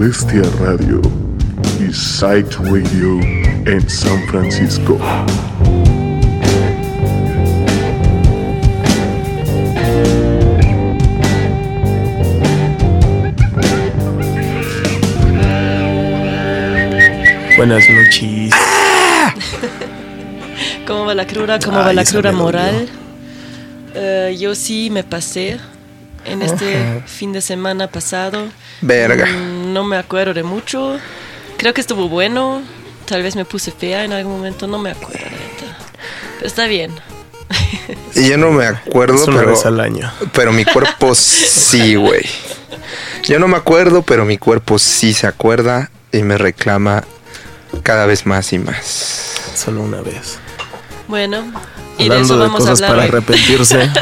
Bestia Radio y Sight Radio en San Francisco. Buenas noches. ¿Cómo va la cruda? ¿Cómo va la dolió. moral? Eh, yo sí me pasé en este fin de semana pasado. Verga. Mm, No me acuerdo de mucho. Creo que estuvo bueno. Tal vez me puse fea en algún momento. No me acuerdo. Pero está bien. Y yo no me acuerdo, Es una pero, vez al año. pero mi cuerpo sí, güey. Yo no me acuerdo, pero mi cuerpo sí se acuerda y me reclama cada vez más y más. Solo una vez. Bueno, y de Hablando eso de, vamos a cosas hablar para hoy. arrepentirse.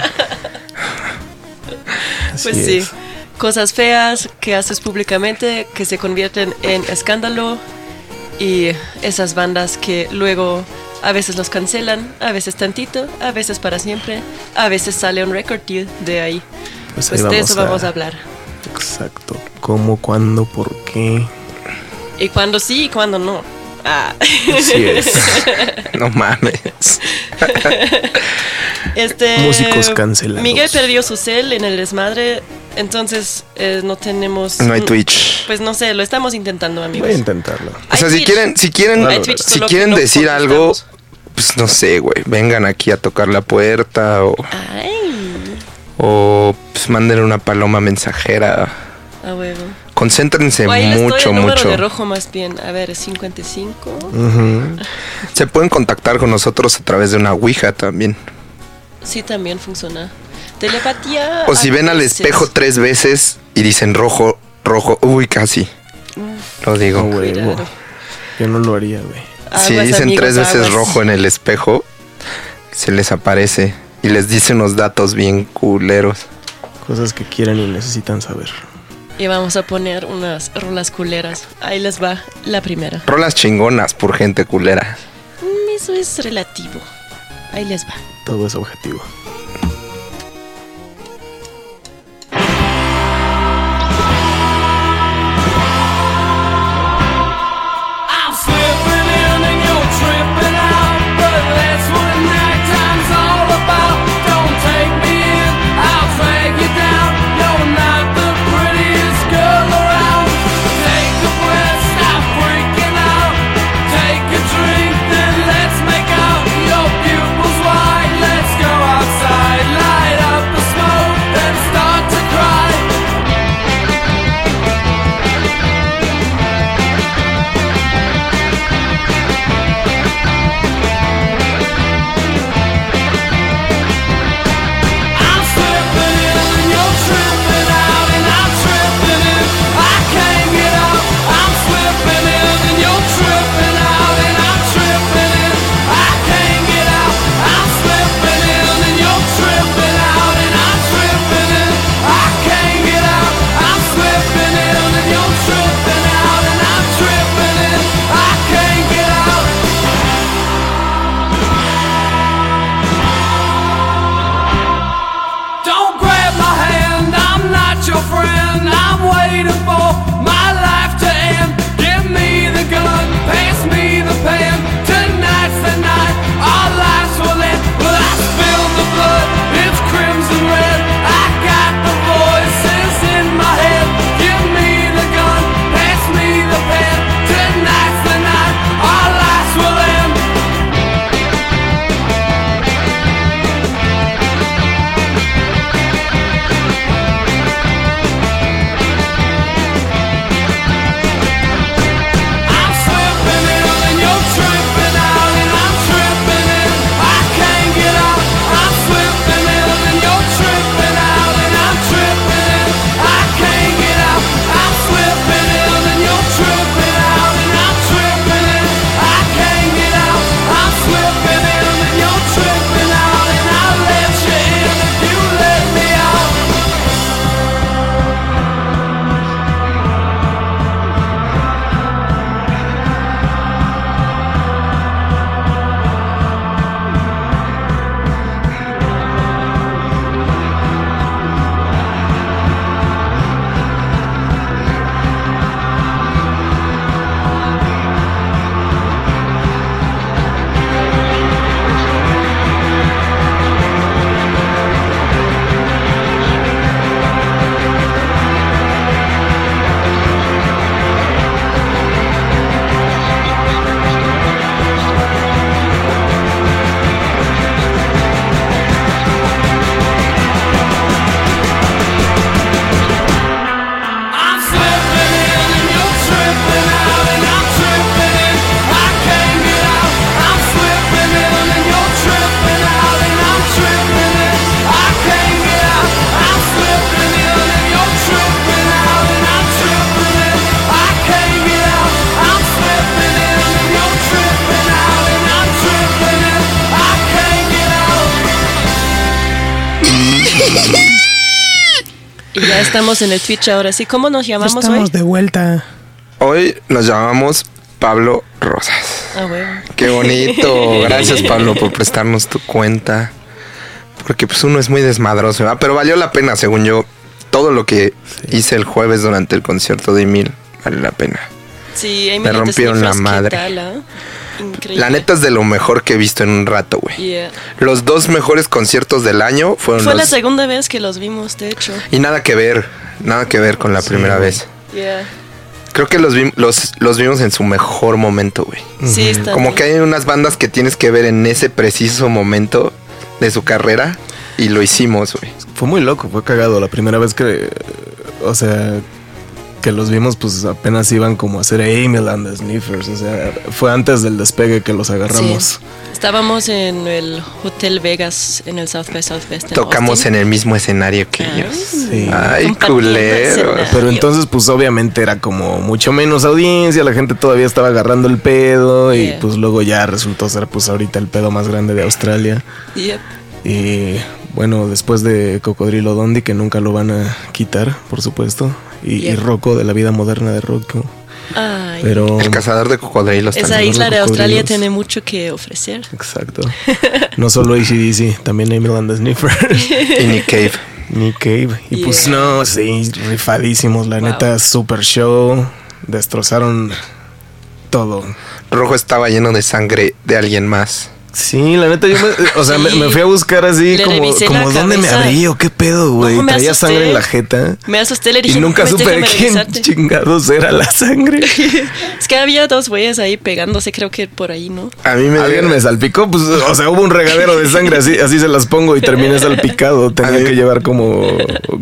Pues sí. es. Cosas feas que haces públicamente que se convierten en escándalo y esas bandas que luego a veces los cancelan, a veces tantito, a veces para siempre, a veces sale un record deal de ahí. Pues, ahí Pues de eso vamos a a hablar. Exacto. ¿Cómo, cuándo, por qué? Y cuando sí y cuando no. Ah. Así es. No mames. Este, Músicos cancelados. Miguel perdió su cel en el desmadre, entonces eh, no tenemos... No hay Twitch. Pues no sé, lo estamos intentando, amigos. Voy a intentarlo. O sea, si Twitch. quieren, si quieren, Hay Twitch, si solo que quieren no decir algo, contestamos. pues no sé, güey. Vengan aquí a tocar la puerta o, Ay, o pues manden una paloma mensajera. a huevo. Concéntrense O ahí les doy mucho, el número mucho. de rojo más bien. A ver, es 55. Ujú. Se pueden contactar con nosotros a través de una Ouija también. Sí, también funciona. Telepatía. O si ven al veces. espejo tres veces y dicen rojo, rojo, uy, casi. Lo digo. Yo no lo haría, güey. si Aguas, dicen amigos, tres veces aguas. rojo en el espejo, se les aparece y les dice unos datos bien culeros. Cosas que quieran y necesitan saber. Y vamos a poner unas rolas culeras. Ahí les va la primera. Rolas chingonas por gente culera. Mm, Eso es relativo. Ahí les va. Todo es objetivo. Estamos en el Twitch ahora sí. ¿Cómo nos llamamos Estamos hoy? de vuelta. Hoy nos llamamos Pablo Rosas. Ah, bueno. Qué bonito. Gracias, Pablo, por prestarnos tu cuenta. Porque pues uno es muy desmadroso, ¿verdad? Pero valió la pena, según yo. Todo lo que hice el jueves durante el concierto de Emil vale la pena. Sí, Amy Me rompieron la Sniffers, ¿qué madre. tal? Increíble. La neta es de lo mejor que he visto en un rato, güey. Yeah. Los dos mejores conciertos del año fueron Fue la segunda vez que los vimos, de hecho. Y nada que ver, nada que ver con la primera vez. Yeah. Creo que los, vi- los, los vimos en su mejor momento, güey. Sí, está Como bien. que hay unas bandas que tienes que ver en ese preciso momento de su carrera y lo hicimos, güey. Fue muy loco, fue cagado. La primera vez que, o sea, que los vimos, pues apenas iban como a hacer Emil and the Sniffers. O sea, fue antes del despegue que los agarramos. Sí. Estábamos en el Hotel Vegas en el South by Southwest. en Tocamos Austin. en el mismo escenario que Ah, ellos. Sí. Ay, culero. Pero entonces, pues obviamente era como mucho menos audiencia, la gente todavía estaba agarrando el pedo y pues luego ya resultó ser pues ahorita el pedo más grande de Australia. Yep. Y bueno, después de Cocodrilo Dondi, que nunca lo van a quitar, por supuesto. Y, y Yeah. Rocco, de la vida moderna de Rocco. Ay, Pero... El cazador de cocodrilos esa también. isla de Australia tiene mucho que ofrecer. Exacto. No solo ACDC, también Emil and the Sniffers. Y Nick Cave. Nick Cave. Y pues no, sí, rifadísimos. La Wow. neta, super show. Destrozaron todo. Rojo estaba lleno de sangre de alguien más. Sí, la neta, yo me, o sea, me, Sí. me fui a buscar así Le como, como dónde me abrí o qué pedo, güey. No, Traía asusté. sangre en la jeta. Me asusté, le dije, Y nunca "No, supe de quién revisarte". chingados era la sangre. Es que había dos güeyes ahí pegándose, creo que por ahí, ¿no? A mí me Alguien me salpicó, pues, o sea, hubo un regadero de sangre, así, así se las pongo y terminé salpicado. Tenía que llevar como,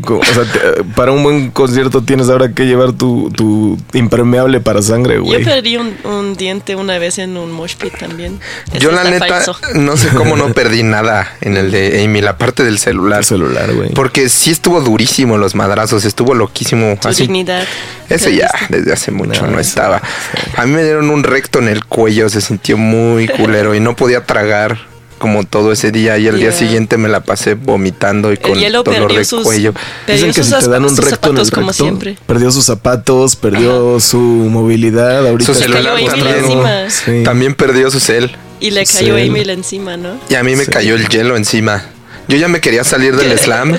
co- o sea, te- para un buen concierto tienes ahora que llevar tu, tu impermeable para sangre, Yo güey. perdí un, un diente una vez en un mosh pit también. Yo la está neta no sé cómo no perdí nada en el de Amy, la parte del celular. El celular, güey. Porque sí estuvo durísimo los madrazos, estuvo loquísimo. Tu Así, dignidad. Ese ya desde hace mucho No, estaba. A mí me dieron un recto en el cuello, se sintió muy culero y no podía tragar como todo ese día y el día Yeah. siguiente me la pasé vomitando y con El hielo dolor perdió de sus, cuello. perdió Dicen que sus, si te dan un recto en el zapatos como recto, siempre. perdió sus zapatos, perdió su movilidad, ahorita Su está celular. Sí. También perdió su cel Y le cayó Sí. Emil encima, ¿no? y a mí me Sí. cayó el hielo encima. Yo ya me quería salir del slam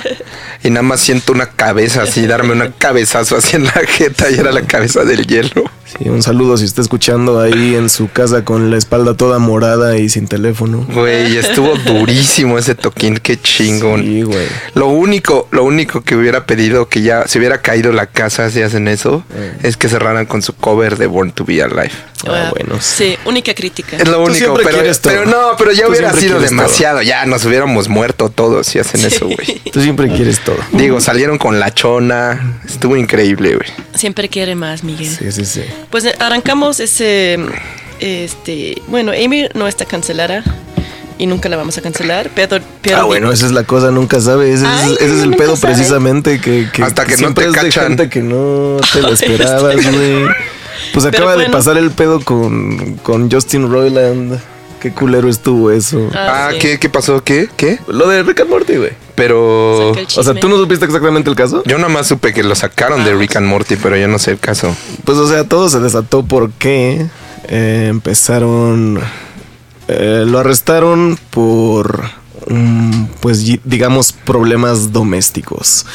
y nada más siento una cabeza así, darme un cabezazo así en la jeta y era la cabeza del hielo. Sí, un saludo si está escuchando ahí en su casa con la espalda toda morada y sin teléfono. Güey, estuvo durísimo ese toquín, qué chingón. Sí, güey. Lo único, lo único que hubiera pedido que ya se hubiera caído la casa si hacen eso es que cerraran con su cover de Born to Be Alive. Ah, bueno. Sí, única crítica. Es lo único, pero, quieres todo. pero no, pero ya Tú hubiera sido demasiado. Ya nos hubiéramos muerto todos si hacen eso, güey. Tú siempre quieres todo. Digo, salieron con la chona. Estuvo increíble, güey. Siempre quiere más, Miguel. Sí, sí, sí. Pues eh, arrancamos ese, este, bueno, Amy no está cancelada y nunca la vamos a cancelar, pero, pero Ah, bueno, esa es la cosa, nunca sabes. Ese, es- el pedo sabe. precisamente que, que Hasta que no siempre te es de cachan. gente que no te lo esperabas, güey. Pues acaba de pasar el pedo con, con Justin Roiland. Qué culero estuvo eso. Ah, Ah, sí. ¿qué, ¿qué pasó? ¿Qué? ¿Qué? Lo de Rick and Morty, güey. Pero O sea. ¿tú no supiste exactamente el caso? yo nada más supe que lo sacaron de Ah, Rick and Morty, pero yo no sé el caso. Pues, o sea, todo se desató porque eh, empezaron. eh, lo arrestaron por. mm, pues digamos problemas domésticos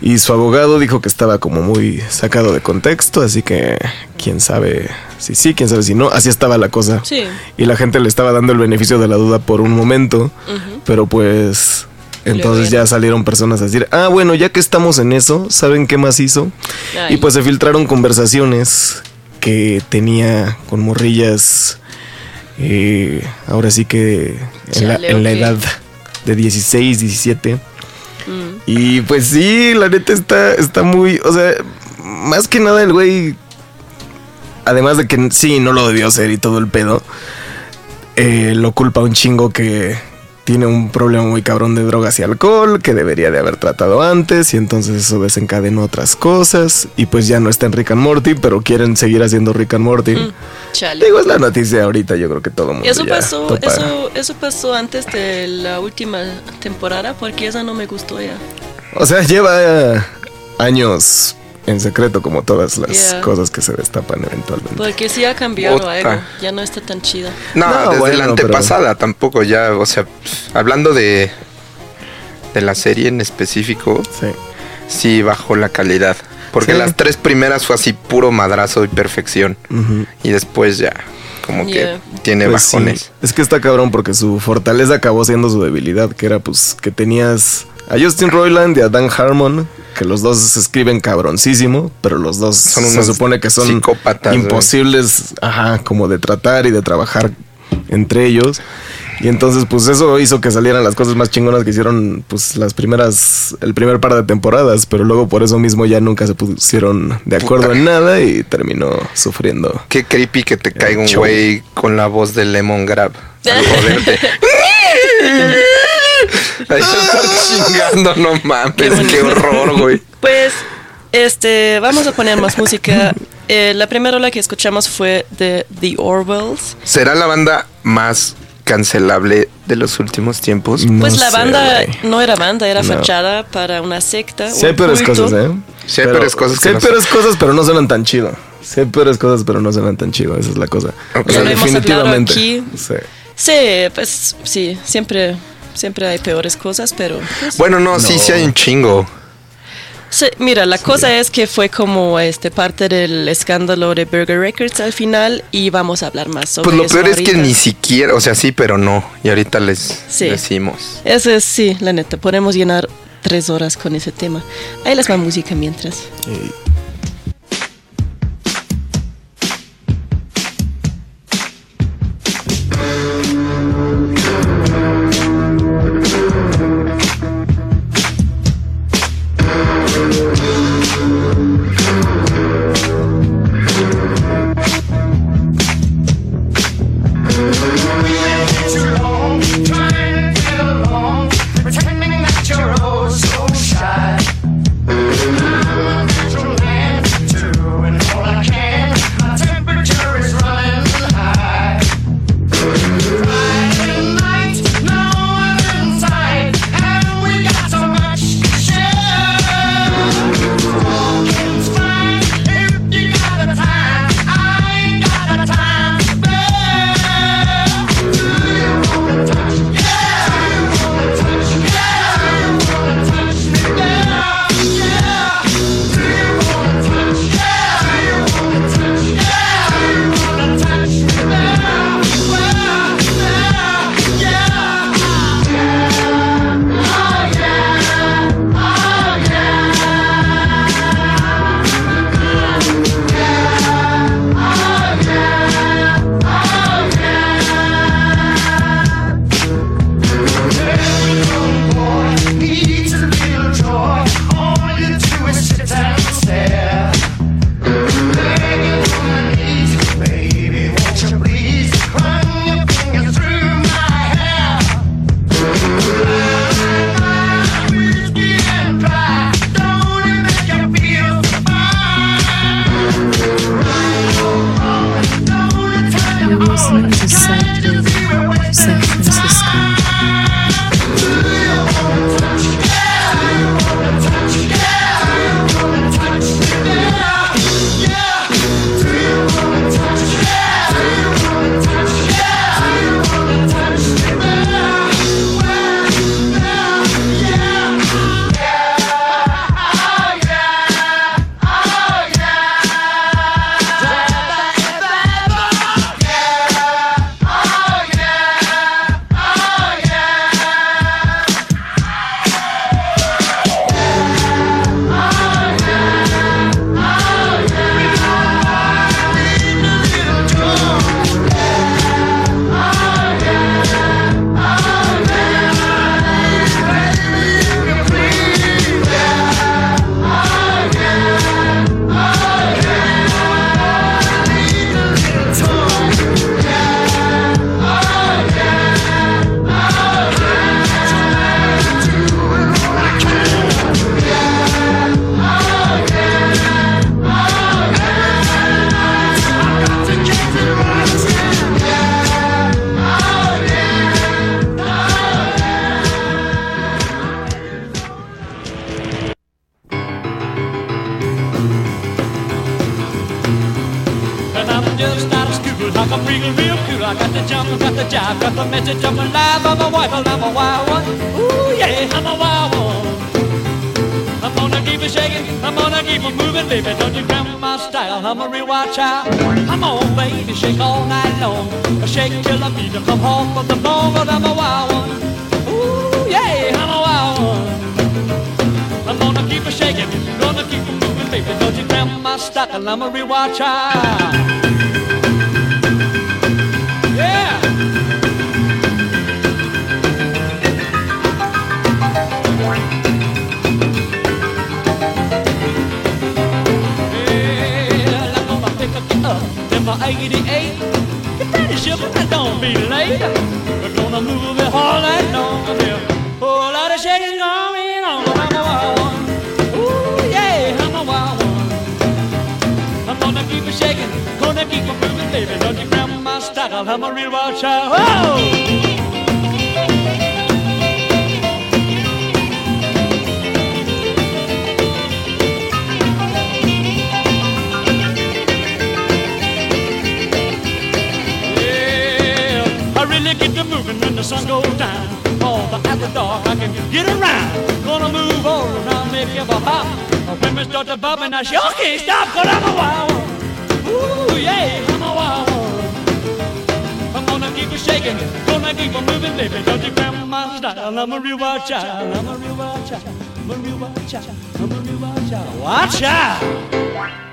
y su abogado dijo que estaba como muy sacado de contexto así que quién sabe si sí quién sabe si no así estaba la cosa Sí. y la gente le estaba dando el beneficio de la duda por un momento pero pues entonces ya salieron personas a decir ah bueno ya que estamos en eso saben qué más hizo Ay. y pues se filtraron conversaciones que tenía con morrillas. eh, ahora sí que en la, edad de 16, 17. Mm. Y pues sí, la neta está, está muy. O sea, más que nada el güey. Además de que sí, no lo debió hacer y todo el pedo. eh, lo culpa un chingo que tiene un problema muy cabrón de drogas y alcohol que debería de haber tratado antes y entonces eso desencadenó otras cosas y pues ya no está en Rick and Morty pero quieren seguir haciendo Rick and Morty. Mm, Chale. Digo, es la noticia ahorita, yo creo que todo el mundo Eso ya pasó, topa. eso, eso pasó antes de la última temporada porque esa no me gustó ya. O sea, lleva años en secreto, como todas las Yeah. cosas que se destapan eventualmente. Porque sí ha cambiado Otra. algo. Ya no está tan chida. No, No, desde bueno, la antepasada tampoco ya, o sea, hablando de de la serie en específico, Sí. sí bajó la calidad, porque Sí. las tres primeras fue así puro madrazo y perfección y después ya como Yeah. que tiene Pues sí. bajones. Es que está cabrón porque su fortaleza acabó siendo su debilidad, que era pues que tenías a Justin Roiland y a Dan Harmon, que los dos escriben cabroncísimo, pero los dos Son se supone que son psicópatas, imposibles, ajá, como de tratar y de trabajar entre ellos. Y entonces, pues eso hizo que salieran las cosas más chingonas que hicieron, pues las primeras, el primer par de temporadas, pero luego por eso mismo ya nunca se pusieron de acuerdo Puta. en nada y terminó sufriendo. Qué creepy que te caiga un güey con la voz de Lemon Grab al Ahí se está chingando, no mames, qué horror, güey. Pues, este, vamos a poner más música. Eh, la primera ola que escuchamos fue de The Orwells. ¿Será la banda más cancelable de los últimos tiempos? No Pues la sé, banda no era banda, era No. fachada para una secta. Sí hay un peores cosas, ¿eh? Sí hay peores cosas Sí que hay no peores cosas, pero no suenan tan chido. Sí hay peores cosas, pero no suenan tan chido. Esa es la cosa. Ok. O sea, Ya lo hemos hablado definitivamente. aquí. Sí. Sí, pues sí, siempre, siempre hay peores cosas, pero... pues, Bueno, no, sí, No. sí hay un chingo. sí, mira, la cosa es que fue como este parte del escándalo de Burger Records al final y vamos a hablar más sobre Pues lo eso peor es que ni siquiera, o sea, sí, pero no. Y ahorita les Sí. decimos. Eso es, sí, la neta, podemos llenar tres horas con ese tema. Ahí les va música mientras. Y- shaking. Gonna keep on moving, baby. Don't you grandma style. I'm a real wild child. I'm a real wild child. I'm a real wild child. I'm a real wild child. Watch out!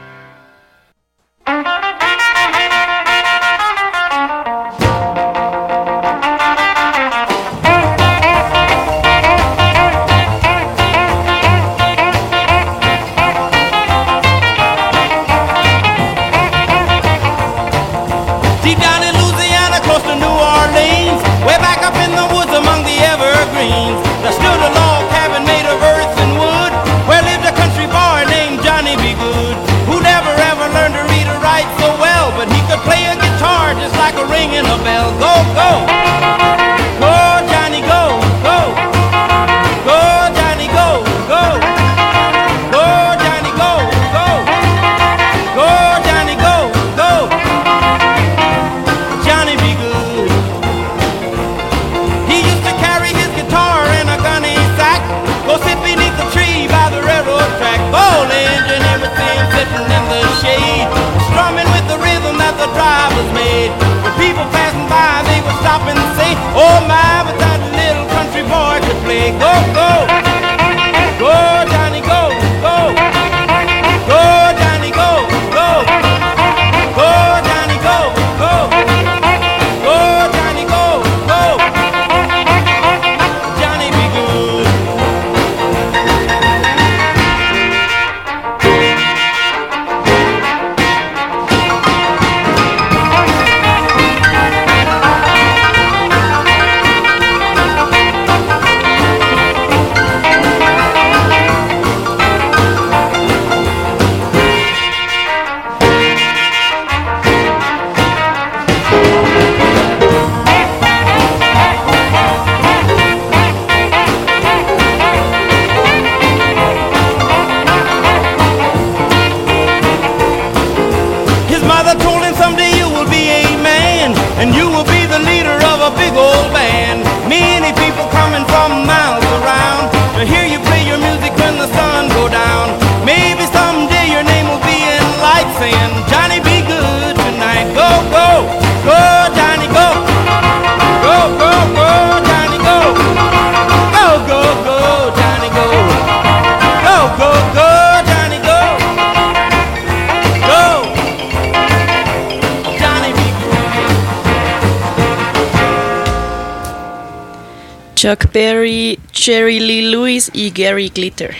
Perry, Cherry Lee Lewis y Gary Glitter.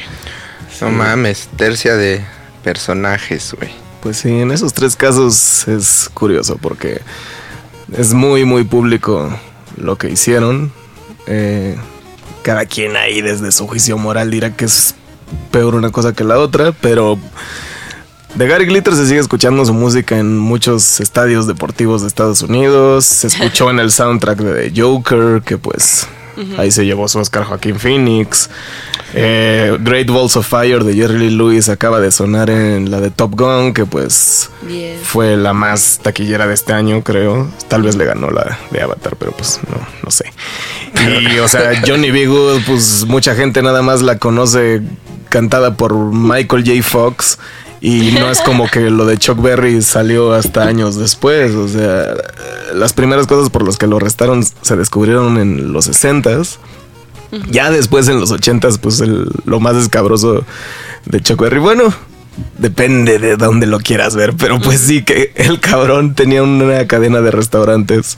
No mames, tercia de personajes, güey. Pues sí, en esos tres casos es curioso porque es muy, muy público lo que hicieron. Eh, cada quien ahí desde su juicio moral dirá que es peor una cosa que la otra, pero de Gary Glitter se sigue escuchando su música en muchos estadios deportivos de Estados Unidos. Se escuchó en el soundtrack de The Joker, que pues Ahí se llevó su Oscar Joaquín Phoenix. Eh, Great Balls of Fire de Jerry Lee Lewis acaba de sonar en la de Top Gun, que pues fue la más taquillera de este año, creo. Tal vez le ganó la de Avatar, pero pues no, no sé. Y o sea, Johnny B. Good, pues mucha gente nada más la conoce cantada por Michael J. Fox. Y no es como que lo de Chuck Berry salió hasta años después. O sea, las primeras cosas por las que lo arrestaron se descubrieron en los 60s. Ya después en los 80s, pues el- lo más escabroso de Chuck Berry. Bueno, depende de dónde lo quieras ver, pero pues sí que el cabrón tenía una cadena de restaurantes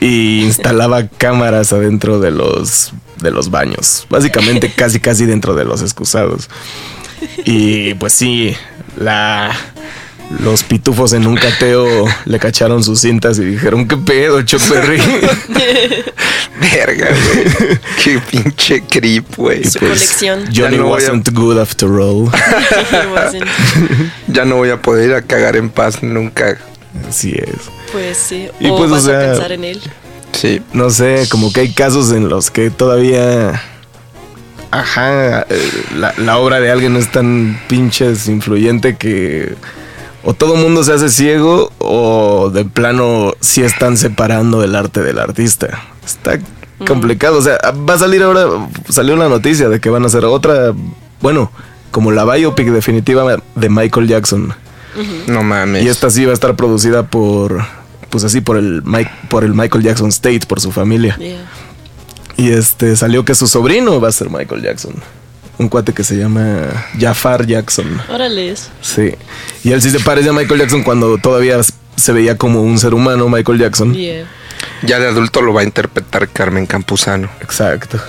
y instalaba cámaras adentro de los de los baños, básicamente casi casi dentro de los excusados. Y pues sí, la los pitufos en un cateo le cacharon sus cintas y dijeron, ¿qué pedo, Chuck Berry? Verga, güey. Qué pinche creep, güey. Su colección. Johnny no a- wasn't good after all. Ya no voy a poder ir a cagar en paz nunca. Así es. Pues sí. Y o pues, o sea, a pensar en él. Sí. No sé, como que hay casos en los que todavía. Ajá, eh, la, la obra de alguien es tan pinches influyente que. O todo el mundo se hace ciego, o de plano sí están separando el arte del artista. Está complicado. O sea, va a salir ahora. Salió la noticia de que van a hacer otra. Bueno, como la biopic definitiva de Michael Jackson. No mames. Y esta sí va a estar producida por. Pues así, por el, Mike, por el Michael Jackson State, por su familia. Yeah. Y este salió que su sobrino va a ser Michael Jackson. Un cuate que se llama Jafar Jackson. Órale. Sí. Y él sí se parece a Michael Jackson cuando todavía se veía como un ser humano, Michael Jackson. Yeah. Ya de adulto lo va a interpretar Carmen Campuzano. Exacto.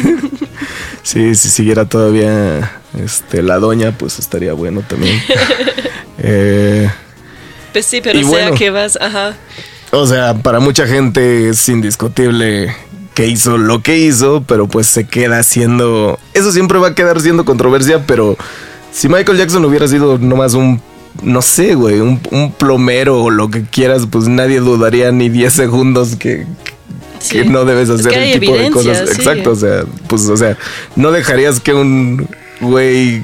sí, si siguiera todavía este, la doña, pues estaría bueno también. Eh, Pues sí, pero sea bueno. que vas, ajá. O sea, para mucha gente es indiscutible que hizo lo que hizo, pero pues se queda siendo... Eso siempre va a quedar siendo controversia, pero si Michael Jackson hubiera sido nomás un... No sé, güey, un, un plomero o lo que quieras, pues nadie dudaría ni 10 segundos que, Sí. que no debes Es hacer que hay el tipo de cosas. sí. Exacto, o sea, pues, o sea, no dejarías que un güey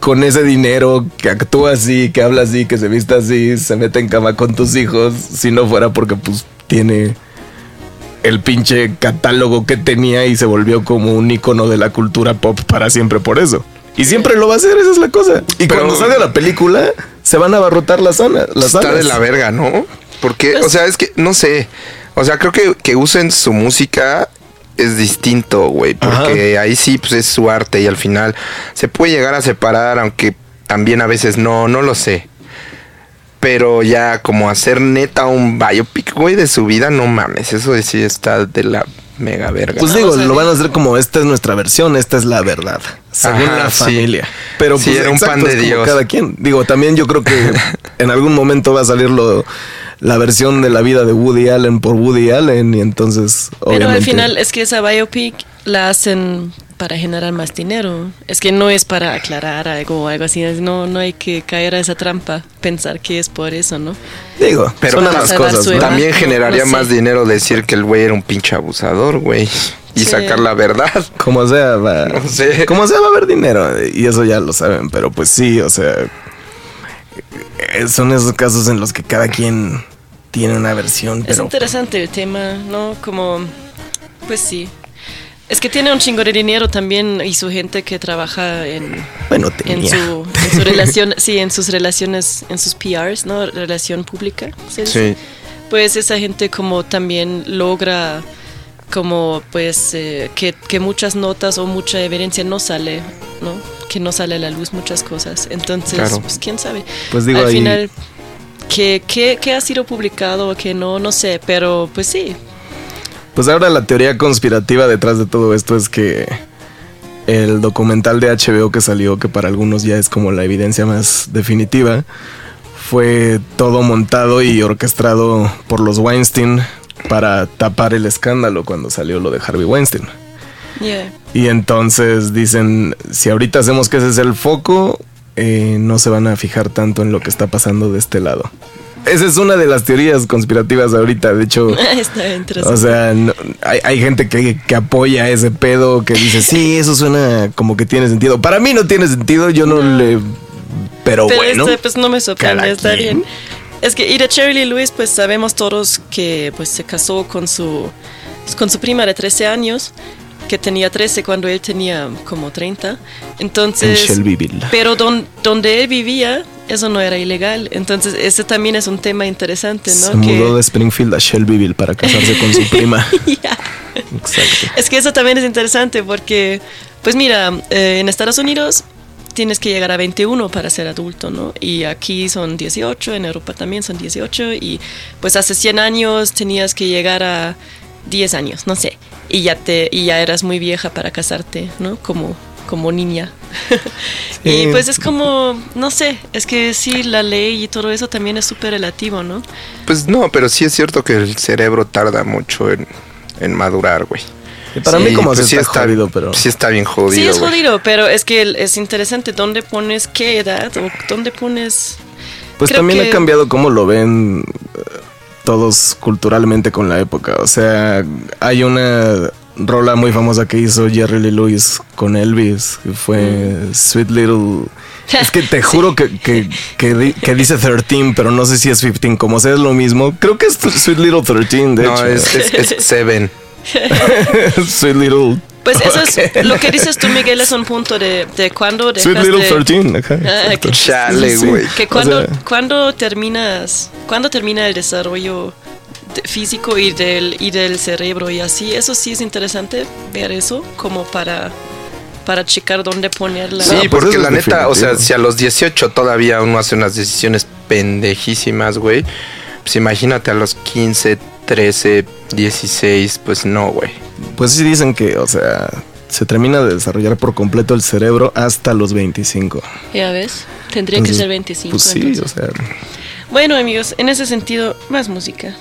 con ese dinero que actúa así, que habla así, que se vista así, se mete en cama con tus hijos, si no fuera porque pues tiene el pinche catálogo que tenía y se volvió como un icono de la cultura pop para siempre por eso. Y siempre lo va a hacer, esa es la cosa. Y Pero- cuando salga la película, se van a abarrotar las zonas. Las Está de salas. la verga, ¿no? Porque, Pues- o sea, es que, no sé. O sea, creo que, que usen su música es distinto, güey. Porque ahí sí, pues es su arte y al final se puede llegar a separar, aunque también a veces no, no lo sé. Pero ya como hacer neta un biopic, güey, de su vida, no mames. Eso sí está de la mega verga. Pues digo, lo van a hacer como esta es nuestra versión, esta es la verdad, según Ajá, la sí. familia. Pero Sí, pues era un exacto, pan de Dios. cada quien. Digo, también yo creo que en algún momento va a salir lo, la versión de la vida de Woody Allen por Woody Allen y entonces Pero obviamente al final es que esa biopic la hacen para generar más dinero. Es que no es para aclarar algo o algo así. No, no hay que caer a esa trampa, pensar que es por eso, ¿no? digo, Pero son vas ambas a dar cosas. También generaría no sé. más dinero decir que el güey era un pinche abusador, güey. Y Sí. sacar la verdad. Como sea, va, No sé. como sea va a haber dinero y eso ya lo saben, pero pues sí, o sea, eh, son esos casos en los que cada quien tiene una versión, Es pero interesante el tema, ¿no? Como, pues sí. Es que tiene un chingo de dinero también y su gente que trabaja en, bueno, en, su, en su relación, sí, en sus relaciones, en sus PRs, ¿no? Relación pública. Sí. Pues esa gente como también logra como pues eh, que, que muchas notas o mucha evidencia no sale, ¿no? Que no sale a la luz muchas cosas. Entonces, Claro. pues quién sabe. Pues digo, Al ahí- final, que, que, que ha sido publicado o que no, no sé, pero pues sí. Pues ahora la teoría conspirativa detrás de todo esto es que el documental de HBO que salió, que para algunos ya es como la evidencia más definitiva, fue todo montado y orquestado por los Weinstein para tapar el escándalo cuando salió lo de Harvey Weinstein. Yeah. Y entonces dicen, si ahorita hacemos que ese es el foco, eh, no se van a fijar tanto en lo que está pasando de este lado. Esa es una de las teorías conspirativas ahorita. De hecho, Está interesante. o sea, no- hay, hay gente que, que apoya ese pedo, que dice, sí, eso suena como que tiene sentido. Para mí no tiene sentido, yo no, le... Pero, Pero bueno. este, pues no me sorprende, está bien. Es que, y de Cherry Lee Lewis, pues sabemos todos que pues se casó con su, con su prima de 13 años, que tenía 13 cuando él tenía como 30. Entonces, En Shelbyville. pero don- donde él vivía, eso no era ilegal. Entonces, ese también es un tema interesante, ¿no? Se Que- mudó de Springfield a Shelbyville para casarse con su prima. Ya. Exacto. Es que eso también es interesante porque, pues mira, eh, en Estados Unidos tienes que llegar a 21 para ser adulto, ¿no? Y aquí son 18, en Europa también son 18, y pues hace 100 años tenías que llegar a 10 años, no sé, y ya, te, y ya eras muy vieja para casarte, ¿no? Como, como niña. Sí. Y pues es como, no sé, es que sí, la ley y todo eso también es súper relativo, ¿no? Pues no, pero sí es cierto que el cerebro tarda mucho en, en madurar, güey. Y para Sí, mí como pues sí está jodido, pero... Sí está bien jodido, Sí, es jodido, pero es que es interesante dónde pones qué edad o dónde pones... Pues Creo también que- ha cambiado cómo lo ven eh, todos culturalmente con la época. O sea, hay una rola muy famosa que hizo Jerry Lee Lewis con Elvis, que fue Mm. Sweet Little... Es que te juro que, que, que di- que dice 13, pero no sé si es 15. Como sea, es lo mismo. Creo que es Sweet Little 13, de No, hecho. es, es, es Seven. Sweet Little... Pues eso es, lo que dices tú, Miguel, es un punto de, de cuando dejas Sweet Little de- 13, ajá. Ah, Chale, güey. Que O cuando, sea- cuando terminas, cuando termina el desarrollo de- físico y del, y del cerebro y así, eso sí es interesante ver eso como para, para checar dónde ponerla. Sí, No, pues porque la neta, o sea, si a los 18 todavía uno hace unas decisiones pendejísimas, güey, pues imagínate a los 15, 13, 16, pues no, güey. Pues sí dicen que, o sea, se termina de desarrollar por completo el cerebro hasta los 25. Ya ves, tendría Entonces, que ser 25. Pues sí, entonces. o sea, Bueno, amigos, en ese sentido, más música.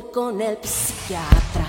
con el psiquiatra.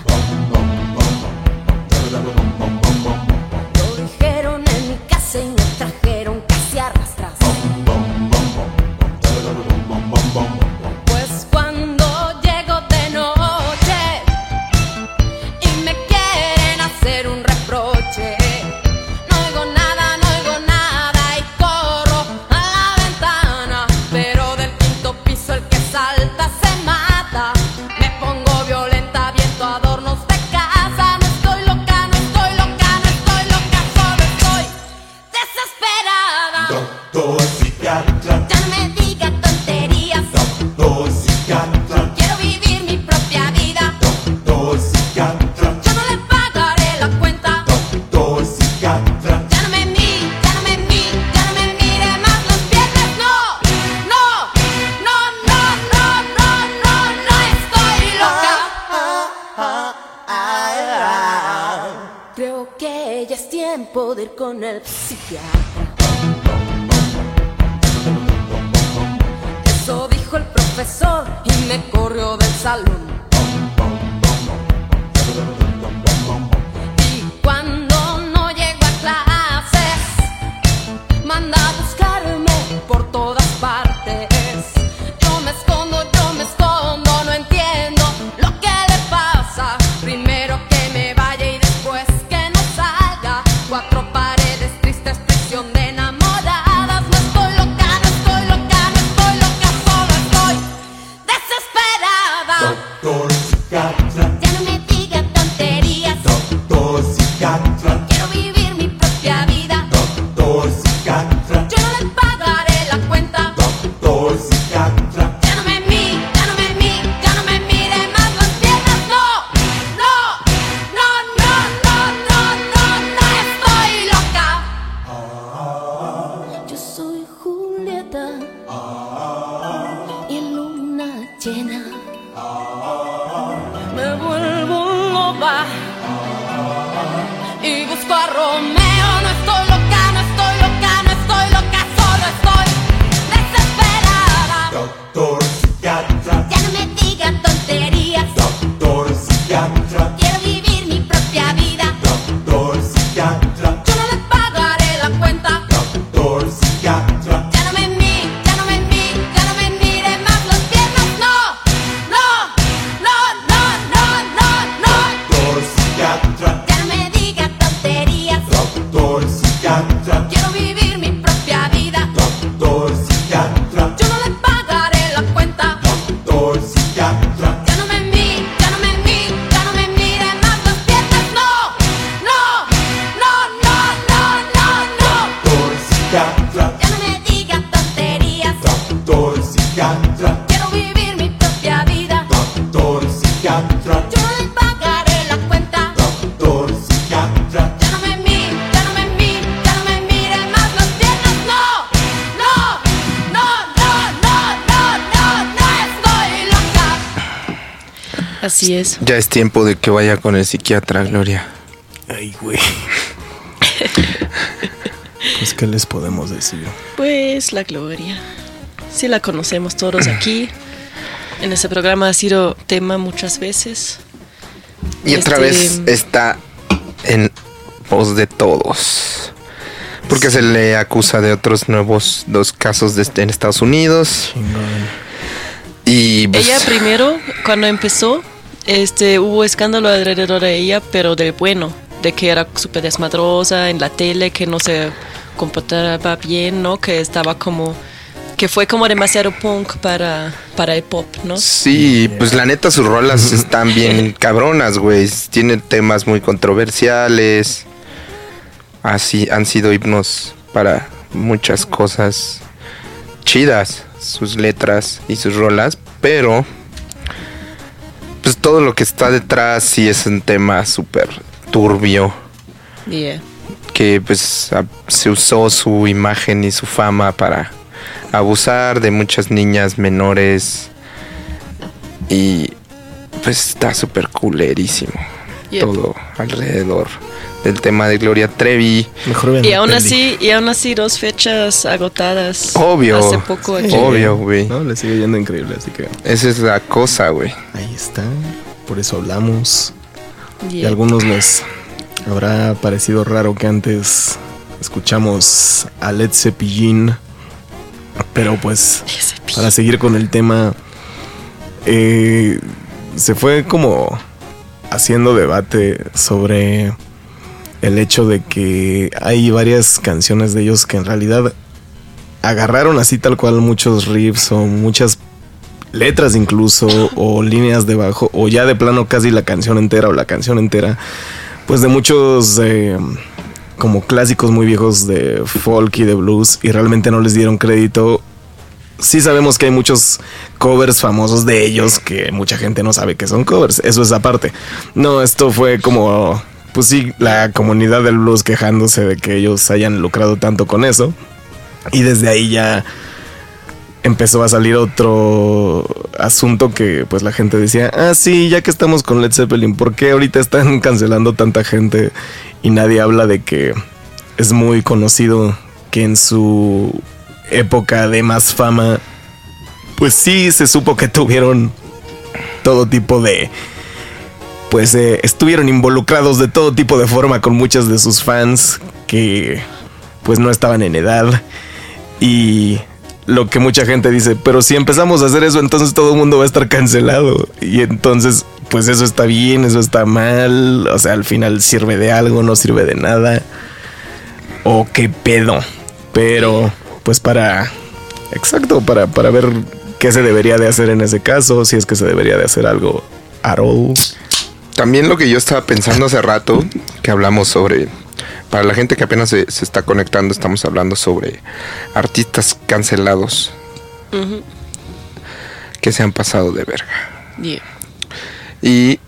Ya es tiempo de que vaya con el psiquiatra, Gloria. Ay, güey. pues, ¿qué les podemos decir? Pues la Gloria. Sí la conocemos todos aquí. En este programa ha sido tema muchas veces. Y otra este, vez está en voz de todos. Porque se le acusa de otros nuevos dos casos este en Estados Unidos. Y pues, ella primero, cuando empezó, este, hubo escándalo alrededor de ella, pero de bueno, de que era súper desmadrosa en la tele, que no se comportaba bien, ¿no? Que estaba como que fue como demasiado punk para, para el pop, ¿no? Sí, pues la neta sus rolas están bien cabronas, güey. Tienen temas muy controversiales. Así han sido himnos para muchas cosas chidas, sus letras y sus rolas, pero pues todo lo que está detrás sí es un tema súper turbio. Que pues se usó su imagen y su fama para abusar de muchas niñas menores. Y pues está súper culerísimo. Yep. todo alrededor del tema de Gloria Trevi. Mejor Y aún peli. así, y aún así dos fechas agotadas. Obvio. Hace poco aquí. Obvio, güey. No, le sigue yendo increíble, así que Esa es la cosa, güey. ahí está. Por eso hablamos. Y a algunos les habrá parecido raro que antes escuchamos a Led Zeppelin. Pero pues, para seguir con el tema, eh, se fue como haciendo debate sobre el hecho de que hay varias canciones de ellos que en realidad agarraron así tal cual muchos riffs o muchas letras incluso o líneas de bajo o ya de plano casi la canción entera o la canción entera pues de muchos eh, como clásicos muy viejos de folk y de blues y realmente no les dieron crédito sí sabemos que hay muchos covers famosos de ellos que mucha gente no sabe que son covers. Eso es aparte. No, esto fue como, pues sí, la comunidad del blues quejándose de que ellos hayan lucrado tanto con eso. Y desde ahí ya empezó a salir otro asunto que pues la gente decía, ah sí, ya que estamos con Led Zeppelin, ¿por qué ahorita están cancelando tanta gente y nadie habla de que es muy conocido que en su época de más fama, pues sí se supo que tuvieron todo tipo de... Pues eh, estuvieron involucrados de todo tipo de forma con muchas de sus fans que pues no estaban en edad. Y lo que mucha gente dice, pero si empezamos a hacer eso, entonces todo el mundo va a estar cancelado. Y entonces, pues eso está bien, eso está mal. O sea, al final sirve de algo, no sirve de nada. O qué pedo. Pero, pues para... Exacto, para, para ver qué se debería de hacer en ese caso, si es que se debería de hacer algo at all. También lo que yo estaba pensando hace rato, que hablamos sobre, para la gente que apenas se, se está conectando, estamos hablando sobre artistas cancelados que se han pasado de verga. Yeah. Y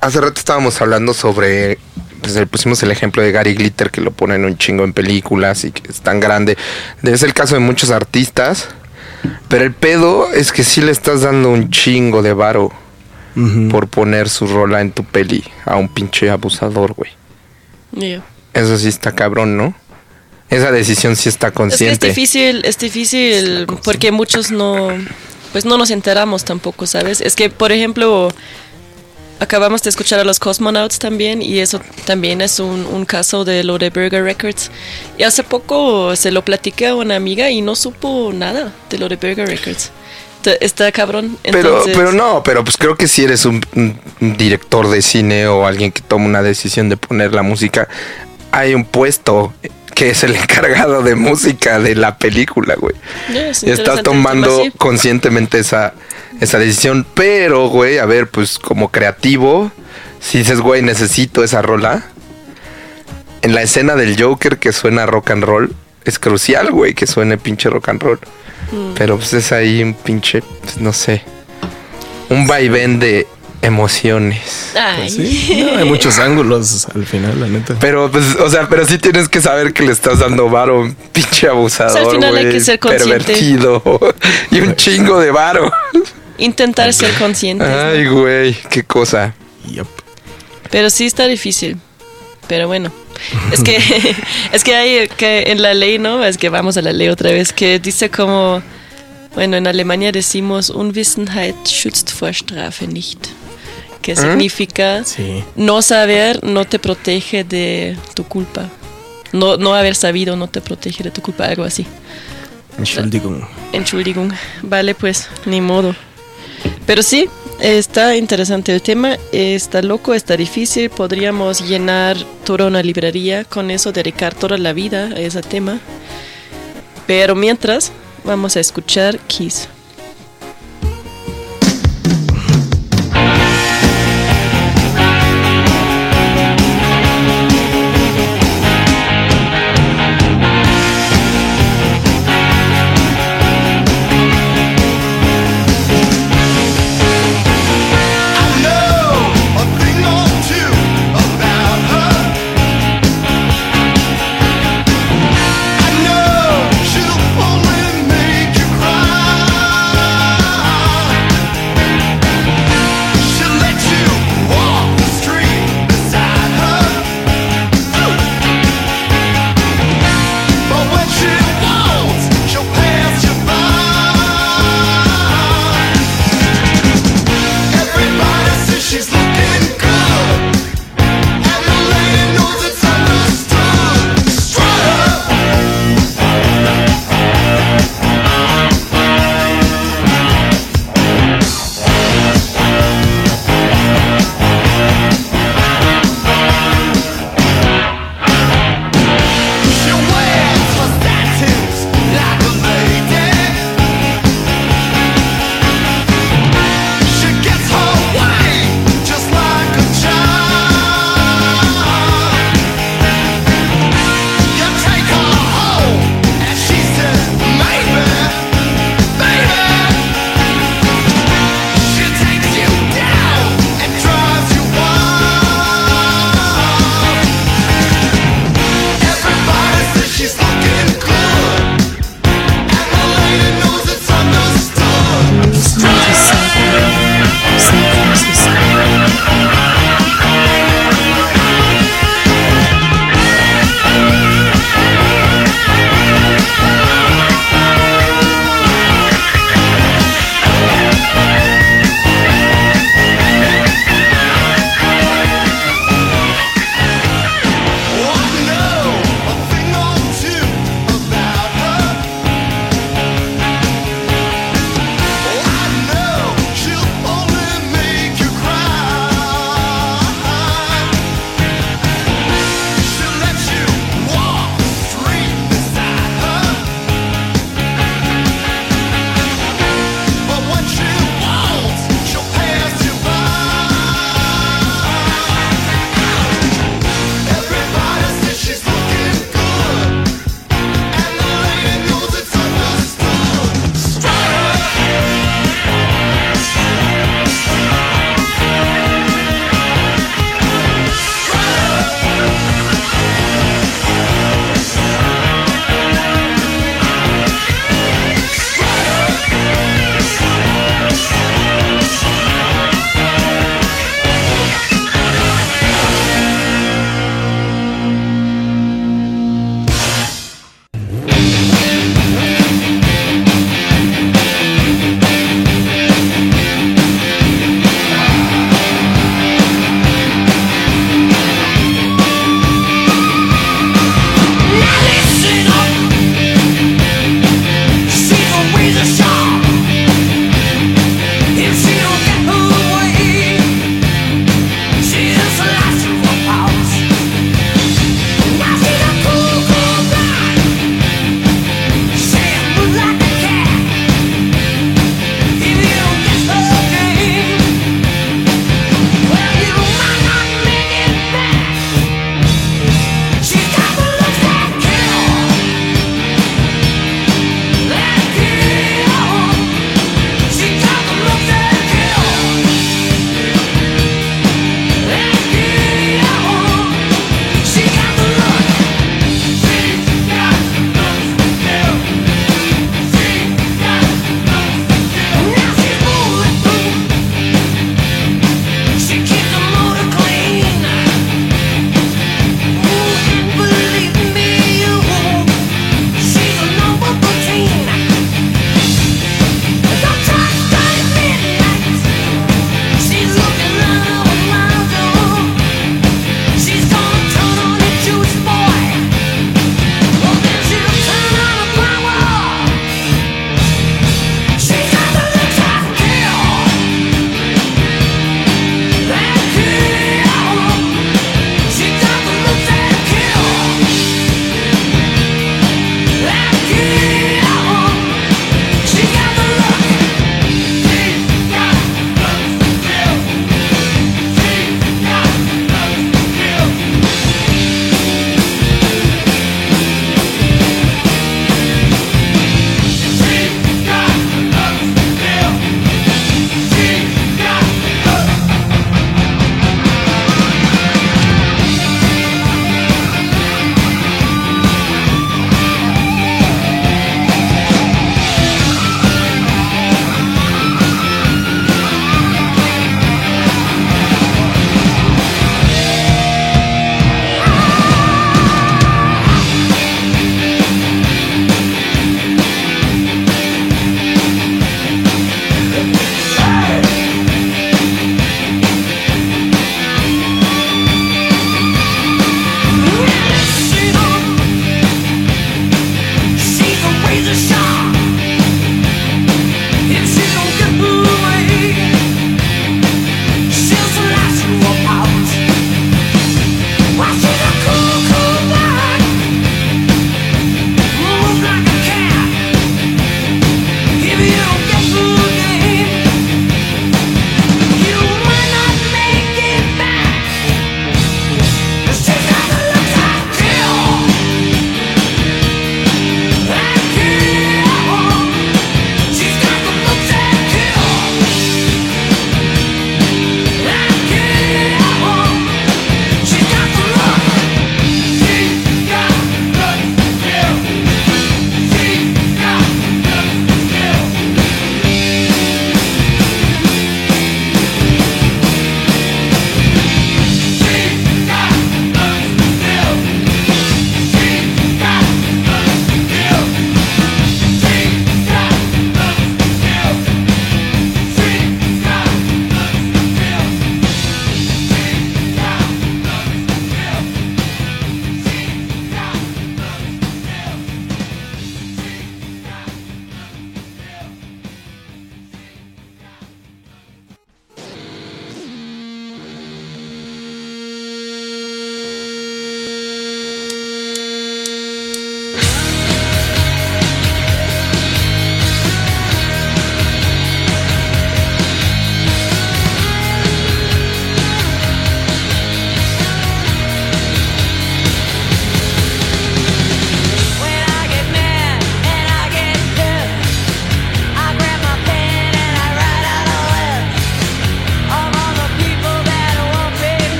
hace rato estábamos hablando sobre, pues le pusimos el ejemplo de Gary Glitter, que lo ponen un chingo en películas y que es tan grande. Es el caso de muchos artistas, pero el pedo es que sí le estás dando un chingo de varo por poner su rola en tu peli a un pinche abusador, güey. Yeah. Eso sí está cabrón, ¿no? Esa decisión sí está Es que es consciente. difícil, es difícil porque muchos no, pues no nos enteramos tampoco, ¿sabes? Es que, por ejemplo, acabamos de escuchar a los Cosmonauts también y eso también es un, un caso de lo de Burger Records. Y hace poco se lo platiqué a una amiga y no supo nada de lo de Burger Records. Está cabrón. Pero, Entonces, pero no, pero pues creo que si eres un, director de cine o alguien que toma una decisión de poner la música, hay un puesto que es el encargado de música de la película, güey. Yeah, es Y estás tomando conscientemente esa, esa decisión. Pero, güey, a ver, pues como creativo, si dices, güey, necesito esa rola, en la escena del Joker que suena rock and roll, es crucial, güey, que suene pinche rock and roll. Mm. Pero pues es ahí un pinche, pues, no sé, un vaivén de emociones. Ay. Pues sí, no, hay muchos ángulos al final, la neta. Pero, pues, o sea, pero sí tienes que saber que le estás dando varo un pinche abusador, O sea, al final hay güey, que ser consciente. pervertido y un chingo de varo. Intentar ser conscientes. ¿no? Ay, güey, qué cosa. Yup. Pero sí está difícil. Pero bueno. Es que es que hay que en la ley, ¿no? Es que vamos a la ley otra vez, que dice como bueno, en Alemania decimos Unwissenheit schützt vor Strafe nicht. Que significa Sí. no saber no te protege de tu culpa. No, no haber sabido no te protege de tu culpa, algo así. Entschuldigung. Entschuldigung. Vale, pues, ni modo. Pero sí, está interesante el tema, está loco, está difícil. Podríamos llenar toda una librería con eso, dedicar toda la vida a ese tema. Pero mientras, vamos a escuchar Kiss.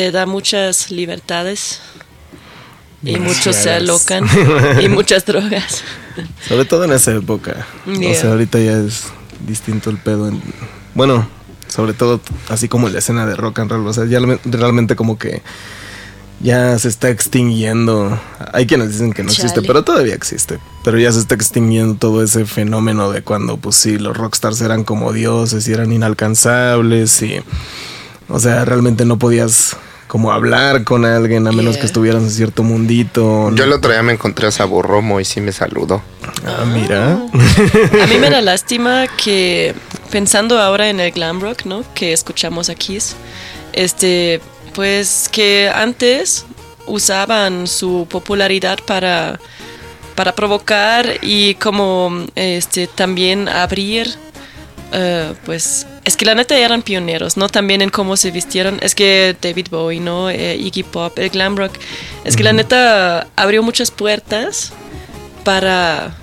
Te da muchas libertades y muchos se alocan y muchas drogas. Sobre todo en esa época. O sea, ahorita ya es distinto el pedo. en- bueno, sobre todo así como la escena de rock and roll. O sea, ya realme- realmente como que ya se está extinguiendo. Hay quienes dicen que no existe, pero todavía existe. Pero ya se está extinguiendo todo ese fenómeno de cuando, pues sí, los rockstars eran como dioses y eran inalcanzables y... O sea, realmente no podías como hablar con alguien a menos Yeah. que estuvieras en cierto mundito. Yo el otro día me encontré a Saborromo y sí me saludó. Ah, mira. A mí me da lástima que pensando ahora en el glam rock, ¿no? Que escuchamos aquí, este, pues que antes usaban su popularidad para para provocar y como este también abrir eh, pues es que la neta eran pioneros, ¿no? También en cómo se vistieron. Es que David Bowie, ¿no? Eh, Iggy Pop, el glam rock. Es que la neta abrió muchas puertas para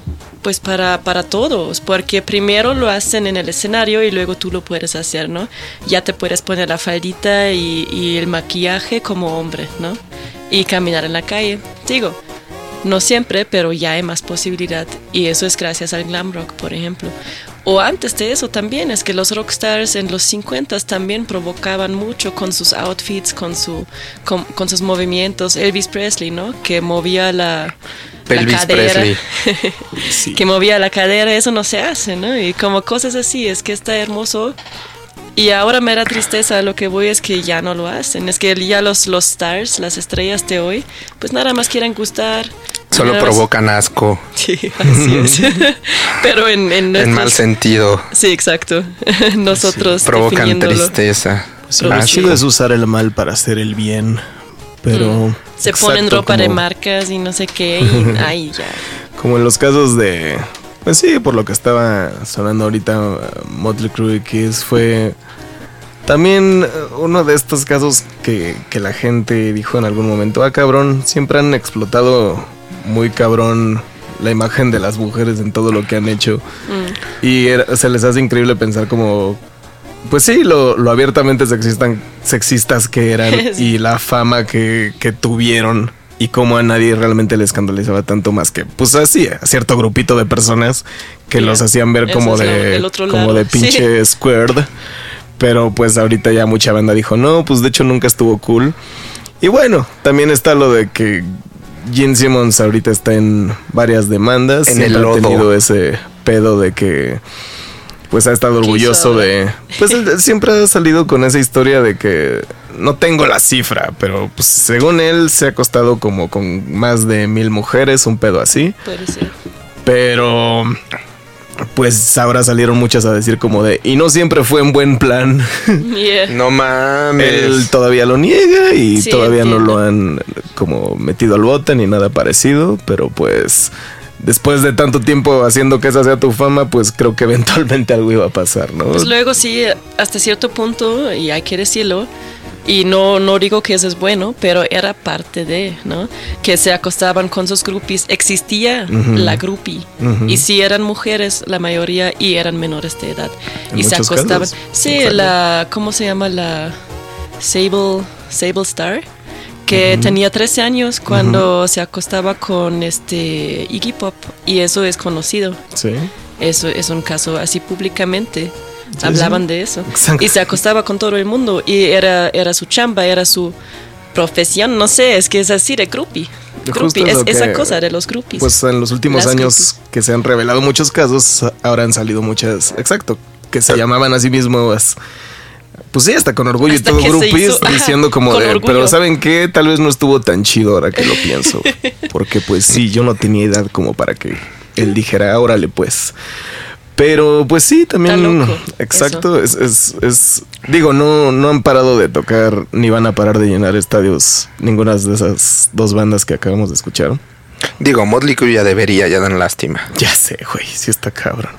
pues para, para todos, porque primero lo hacen en el escenario y luego tú lo puedes hacer, ¿no? Ya te puedes poner la faldita y, y el maquillaje como hombre, ¿no? Y caminar en la calle. Digo, no siempre, pero ya hay más posibilidad. Y eso es gracias al glam rock, por ejemplo. O antes de eso también, es que los rockstars en los 50 también provocaban mucho con sus outfits, con, su, con, con sus movimientos. Elvis Presley, ¿no? Que movía la, la Elvis cadera. Presley. que movía la cadera, eso no se hace, ¿no? Y como cosas así, es que está hermoso. Y ahora me da tristeza, lo que voy es que ya no lo hacen. Es que ya los, los stars, las estrellas de hoy, pues nada más quieren gustar. Solo Nada más- provocan asco Sí, así es. Pero en, en, en mal sentido. Sí, exacto. Nosotros Provocan definiéndolo. tristeza. Sí, lo Ah, chido es usar el mal para hacer el bien. Pero. Se ponen ropa de marcas y no sé qué. Y ahí ya. Como en los casos de. Pues sí, por lo que estaba sonando ahorita uh, Motley Crue y Kiss fue. También uh, uno de estos casos que, que la gente dijo en algún momento, ah cabrón, siempre han explotado muy cabrón la imagen de las mujeres en todo lo que han hecho. Y era- se les hace increíble pensar como, pues sí, lo, lo abiertamente sexistan, sexistas que eran Sí. y la fama que, que tuvieron y cómo a nadie realmente le escandalizaba tanto más que, pues así, a cierto grupito de personas que Yeah. los hacían ver como de, como de pinche squared. Pero pues ahorita ya mucha banda dijo, no, pues de hecho nunca estuvo cool. Y bueno, también está lo de que Gene Simmons ahorita está en varias demandas. En Siempre el ha lodo. tenido ese pedo de que pues ha estado orgulloso Quiso. de... Pues él siempre ha salido con esa historia de que no tengo la cifra, pero pues según él se ha acostado como con más de mil mujeres, un pedo así. Puede ser. Pero pues ahora salieron muchas a decir como de... Y no siempre fue en buen plan. Yeah. No mames. Él todavía lo niega y Sí, todavía no lo han como metido al bote ni nada parecido, pero pues después de tanto tiempo haciendo que esa sea tu fama, pues creo que eventualmente algo iba a pasar, ¿no? Pues luego sí, hasta cierto punto, y hay que decirlo, y no, no digo que eso es bueno, pero era parte de, ¿no? Que se acostaban con sus groupies. Existía la groupie. Y sí eran mujeres, la mayoría, y eran menores de edad. En y se acostaban. casos. Sí, la, ¿cómo se llama? La Sable, Sable Star. Que tenía 13 años cuando se acostaba con este Iggy Pop. Y eso es conocido. Sí. Eso es un caso así públicamente. Sí, Hablaban sí. de eso. Exacto. Y se acostaba con todo el mundo. Y era, era su chamba, era su profesión. No sé, es que es así de groupie. Groupie, es que- esa cosa de los groupies. Pues en los últimos Las años que se han revelado muchos casos, ahora han salido muchas, exacto, que se llamaban a sí mismos, pues sí, hasta con orgullo Hasta y todo ajá, diciendo como de, orgullo. pero ¿saben qué? Tal vez no estuvo tan chido ahora que lo pienso, porque pues sí, yo no tenía edad como para que él dijera, órale pues. Pero pues sí, también, loco, exacto, es, es, es, digo, no, no han parado de tocar, ni van a parar de llenar estadios, ninguna de esas dos bandas que acabamos de escuchar. Digo, Motley Crue ya debería, ya dan lástima. Ya sé, güey, sí está cabrón.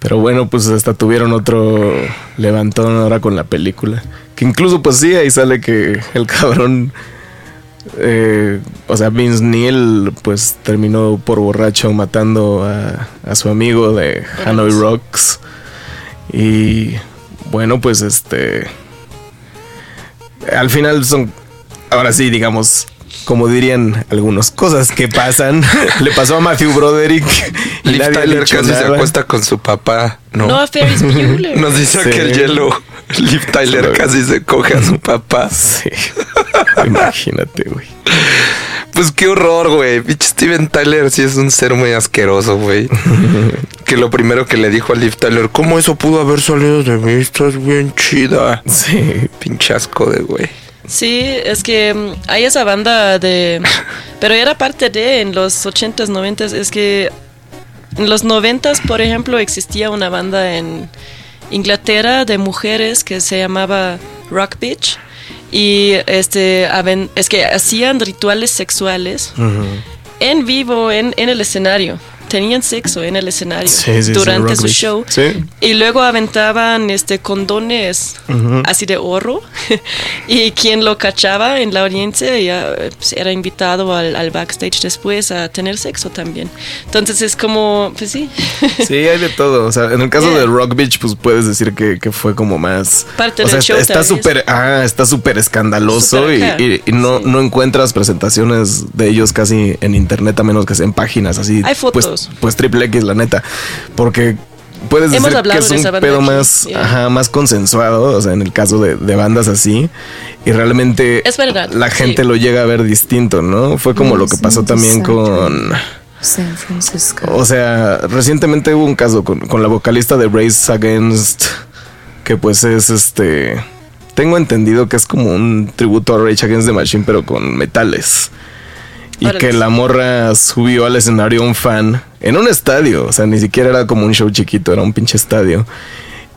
Pero bueno, pues hasta tuvieron otro levantón ahora con la película. Que incluso, pues sí, ahí sale que el cabrón. eh, o sea, Vince Neil, pues terminó por borracho matando a, a su amigo de Hanoi Rocks. Y bueno, pues este. al final son, ahora sí, digamos, como dirían algunos, cosas que pasan. Le pasó a Matthew Broderick. y Liv Tyler casi se acuesta con su papá. No. No a Ferris Bueller. Nos dice Sí. aquel hielo. Liv Tyler casi se coge a su papá. Sí. Imagínate, güey. Pues qué horror, güey. Pinche Steven Tyler sí es un ser muy asqueroso, güey. que lo primero que le dijo a Liv Tyler, ¿cómo eso pudo haber salido de mí? Estás bien chida. Sí. Pinche asco de güey. Sí, es que mm, hay esa banda de... Pero era parte de en los 80s, 90s. Es que en los 90s, por ejemplo, existía una banda en Inglaterra de mujeres que se llamaba Rock Beach. Y este, es que hacían rituales sexuales en vivo, en, en el escenario. Tenían sexo en el escenario Sí, sí, sí, durante Rock su show. Sí. Y luego aventaban este condones así de oro. y quien lo cachaba en la audiencia ya pues, era invitado al, al backstage después a tener sexo también. Entonces es como, pues sí. Sí, hay de todo. O sea, en el caso Yeah. de Rock Beach, pues puedes decir que, que fue como más. Parte o sea, del show, está súper. Ah, está súper escandaloso Súper y, y- y no, Sí. no encuentras presentaciones de ellos casi en internet, a menos que sean páginas así. Hay fotos. Pues, pues triple X, la neta. Porque puedes Hemos decir que hablado es un pedo aquí, más, yeah. ajá, más consensuado. O sea, en el caso de, de bandas así. Y realmente Es verdad, la sí. gente lo llega a ver distinto, ¿no? Fue como lo que pasó también con. San Francisco. O sea, recientemente hubo un caso con, con la vocalista de Race Against, que pues es este... Tengo entendido que es como un tributo a Rage Against the Machine, pero con metales. Y Órale. que la morra subió al escenario a un fan en un estadio. O sea, ni siquiera era como un show chiquito, era un pinche estadio.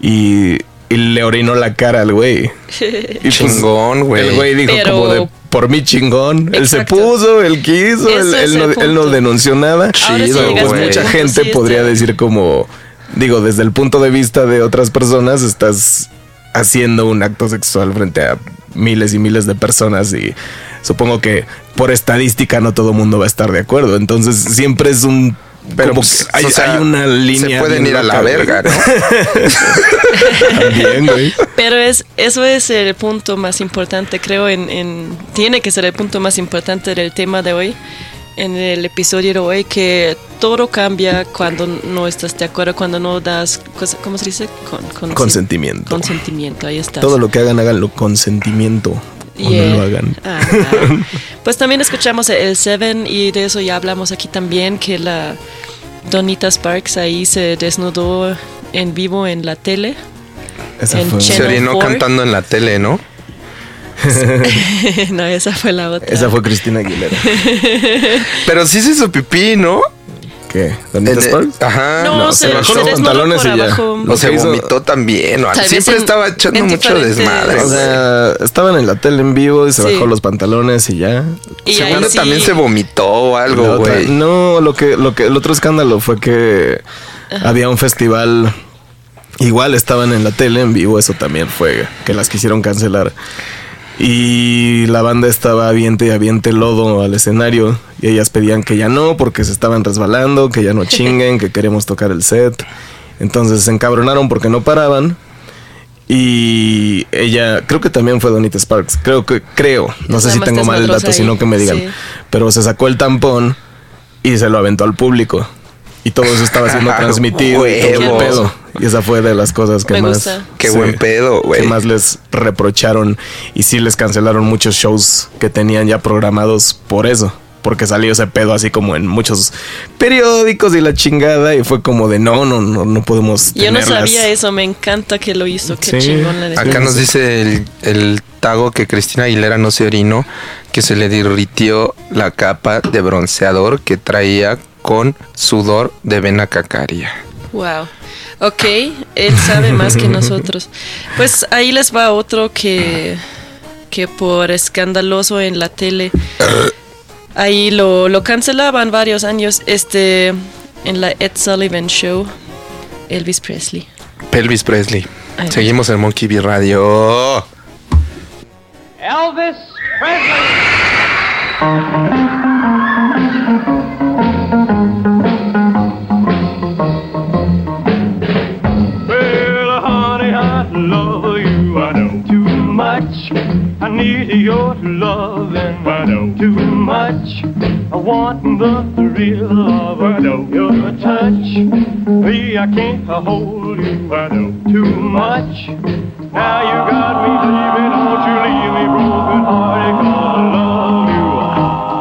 Y, y le orinó la cara al güey. Y pues, Chingón, güey. El güey dijo Pero- como de por mí chingón. Él se puso, él quiso, él, no, él no denunció nada. Sí pues mucha gente sí, podría está- decir como, digo, desde el punto de vista de otras personas, estás haciendo un acto sexual frente a miles y miles de personas y supongo que por estadística no todo el mundo va a estar de acuerdo. Entonces siempre es un... Pero como pues, hay, o sea, hay una línea. Se pueden ir a la güey. verga, ¿no? También, güey. Pero es, eso es el punto más importante, creo, en, en- tiene que ser el punto más importante del tema de hoy, en el episodio de hoy, que todo cambia cuando no estás de acuerdo, cuando no das, ¿cómo se dice? Con, con- Consentimiento. Consentimiento, ahí está. Todo lo que hagan, háganlo con sentimiento. O Yeah. no lo hagan. Ah, pues también escuchamos el Seven y de eso ya hablamos aquí también, que la Donita Sparks ahí se desnudó en vivo en la tele. Esa En fue. Se orinó cantando en la tele, ¿no? no, esa fue la otra. Esa fue Cristina Aguilera. Pero sí se hizo pipí, ¿no? ¿Qué? ¿Donita Sparks? Ajá. No, No, se, se bajó se los pantalones y ya. abajo. Lo O se hizo- vomitó también. o Siempre en- estaba echando mucho desmadre. O sea, estaban en la tele en vivo y se Sí. bajó los pantalones y ya. Y Seguro sí- también se vomitó o algo, güey. no, lo que, lo que, el otro escándalo fue que había un festival. Igual estaban en la tele en vivo, eso también fue que las quisieron cancelar. Y la banda estaba aviente y aviente lodo al escenario. Y ellas pedían que ya no, porque se estaban resbalando, que ya no chinguen, que queremos tocar el set. Entonces se encabronaron porque no paraban. Y ella, creo que también fue Donita Sparks. Creo que, creo. No sé si tengo mal el dato, sino que me digan. sí. Pero se sacó el tampón y se lo aventó al público. Y todo eso estaba siendo transmitido y todo el huevos. pedo. Y esa fue de las cosas que Me más. gusta. Qué buen pedo, güey. Que más les reprocharon. Y sí les cancelaron muchos shows que tenían ya programados por eso. Porque salió ese pedo así como en muchos periódicos y la chingada. Y fue como de no, no, no, no podemos. Yo no tenerlas". sabía eso, me encanta que lo hizo, qué Sí. chingón la. Acá nos dice el, el Tago que Cristina Aguilera no se orinó, que se le derritió la capa de bronceador que traía con sudor de vena cacaria. Wow. Ok, él sabe más que nosotros. Pues ahí les va otro que, que por escandaloso en la tele. Ahí lo, lo cancelaban varios años. Este en la Ed Sullivan Show. Elvis Presley. Pelvis Presley. Va. Seguimos en Monkey B Radio. Elvis Presley. I need you. I know too much. I your loving know too much. I want the of I know your touch. Me, I can't hold you I know too much. Now you got me leaving, don't you leave me broken hearted I love you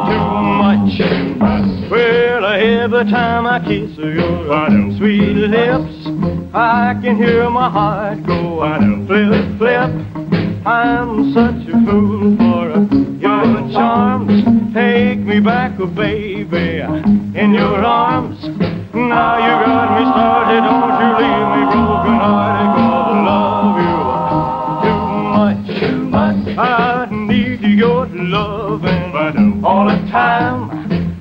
too much. Well, every time I kiss your sweet lips, I can hear my heart go flip, flip. I'm such a fool for your charms. Take me back, oh baby, in your arms. Now you got me started, don't you leave me broken hearted. I love you too much, too much. I need your loving all the time.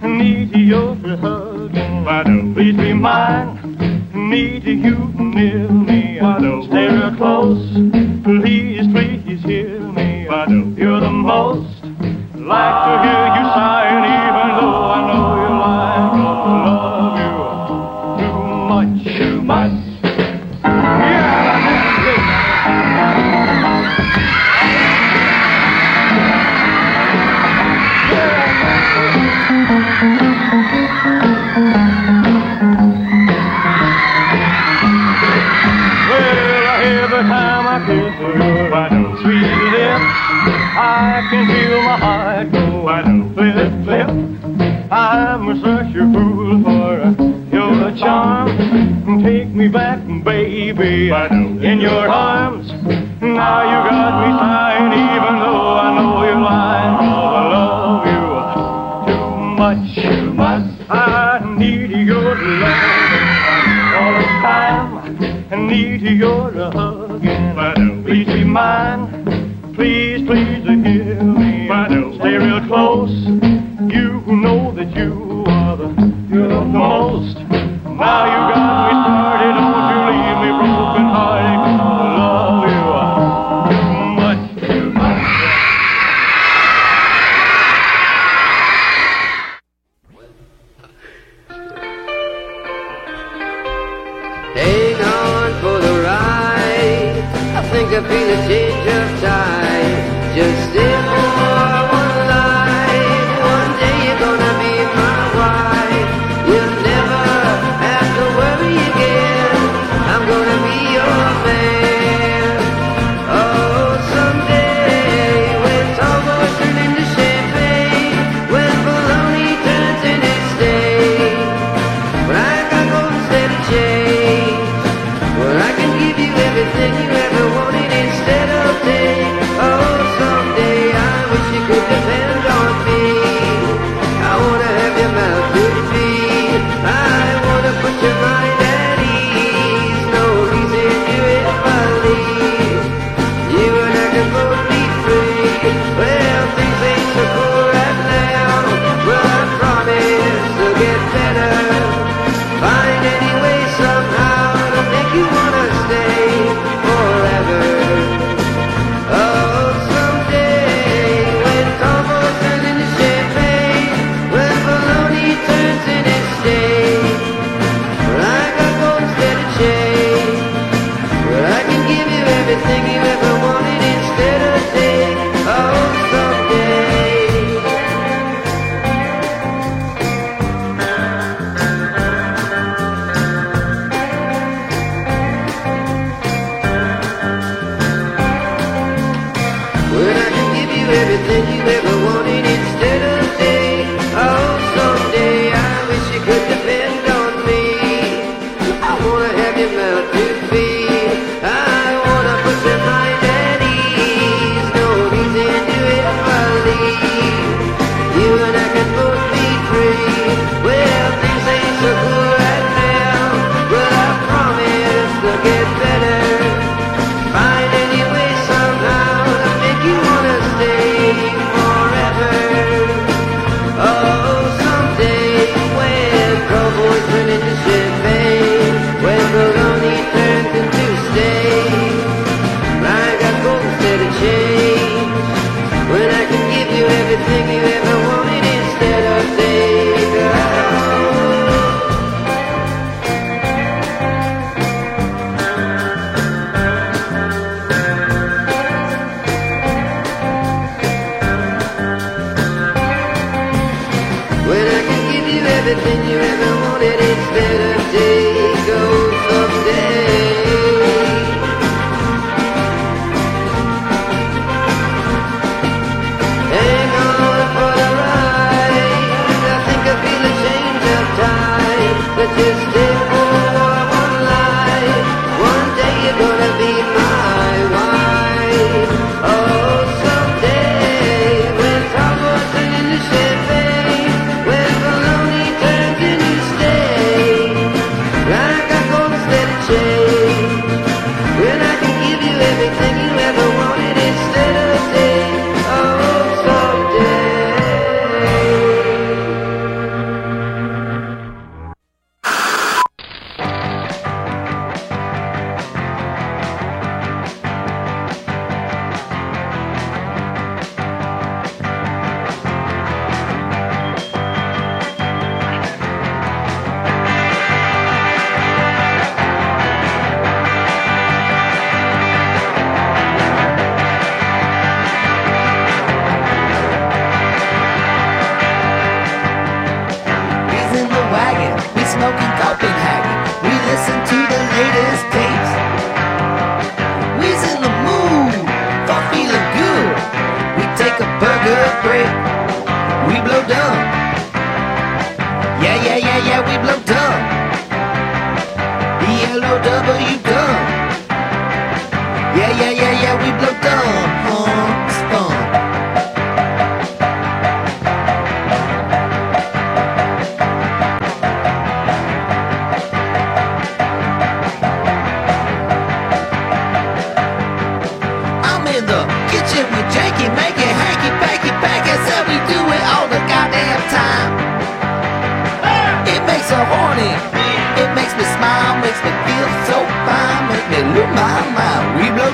I need your hugging, please be mine. Need you near me, stay real close. Please, please hear me. You're the most. Like to hear you sighing, even though I know baby, in your arms. Now you got me sighing, even though I know you're lying. 'cause I love you too much, too much. I need your love all the time. I need your hugging. Please be mine.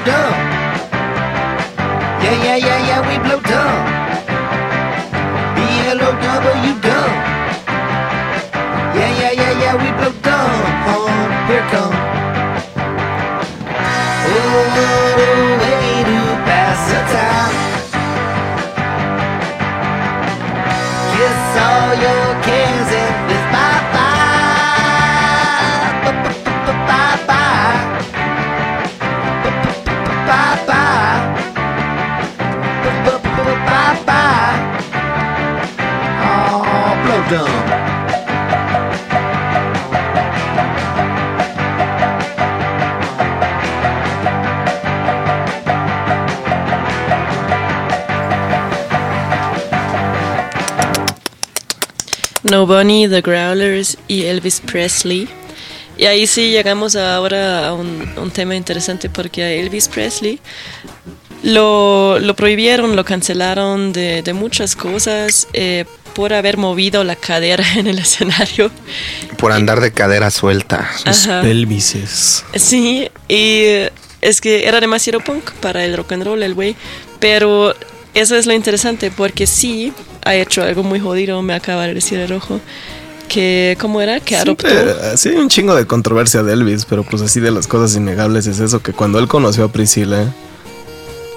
Dumb. Yeah, yeah, yeah, No Bunny, The Growlers y Elvis Presley. Y ahí sí llegamos ahora a un, un tema interesante porque a Elvis Presley lo, lo prohibieron, lo cancelaron de, de muchas cosas eh, por haber movido la cadera en el escenario. Por andar de cadera suelta. Ajá. Pelvises. Sí, y es que era demasiado punk para el rock and roll el güey, pero eso es lo interesante porque sí ha hecho algo muy jodido, me acaba de decir el rojo, que ¿cómo era? Que adoptó. Siempre- sí, hay un chingo de controversia de Elvis, pero pues así de las cosas innegables es eso, que cuando él conoció a Priscila,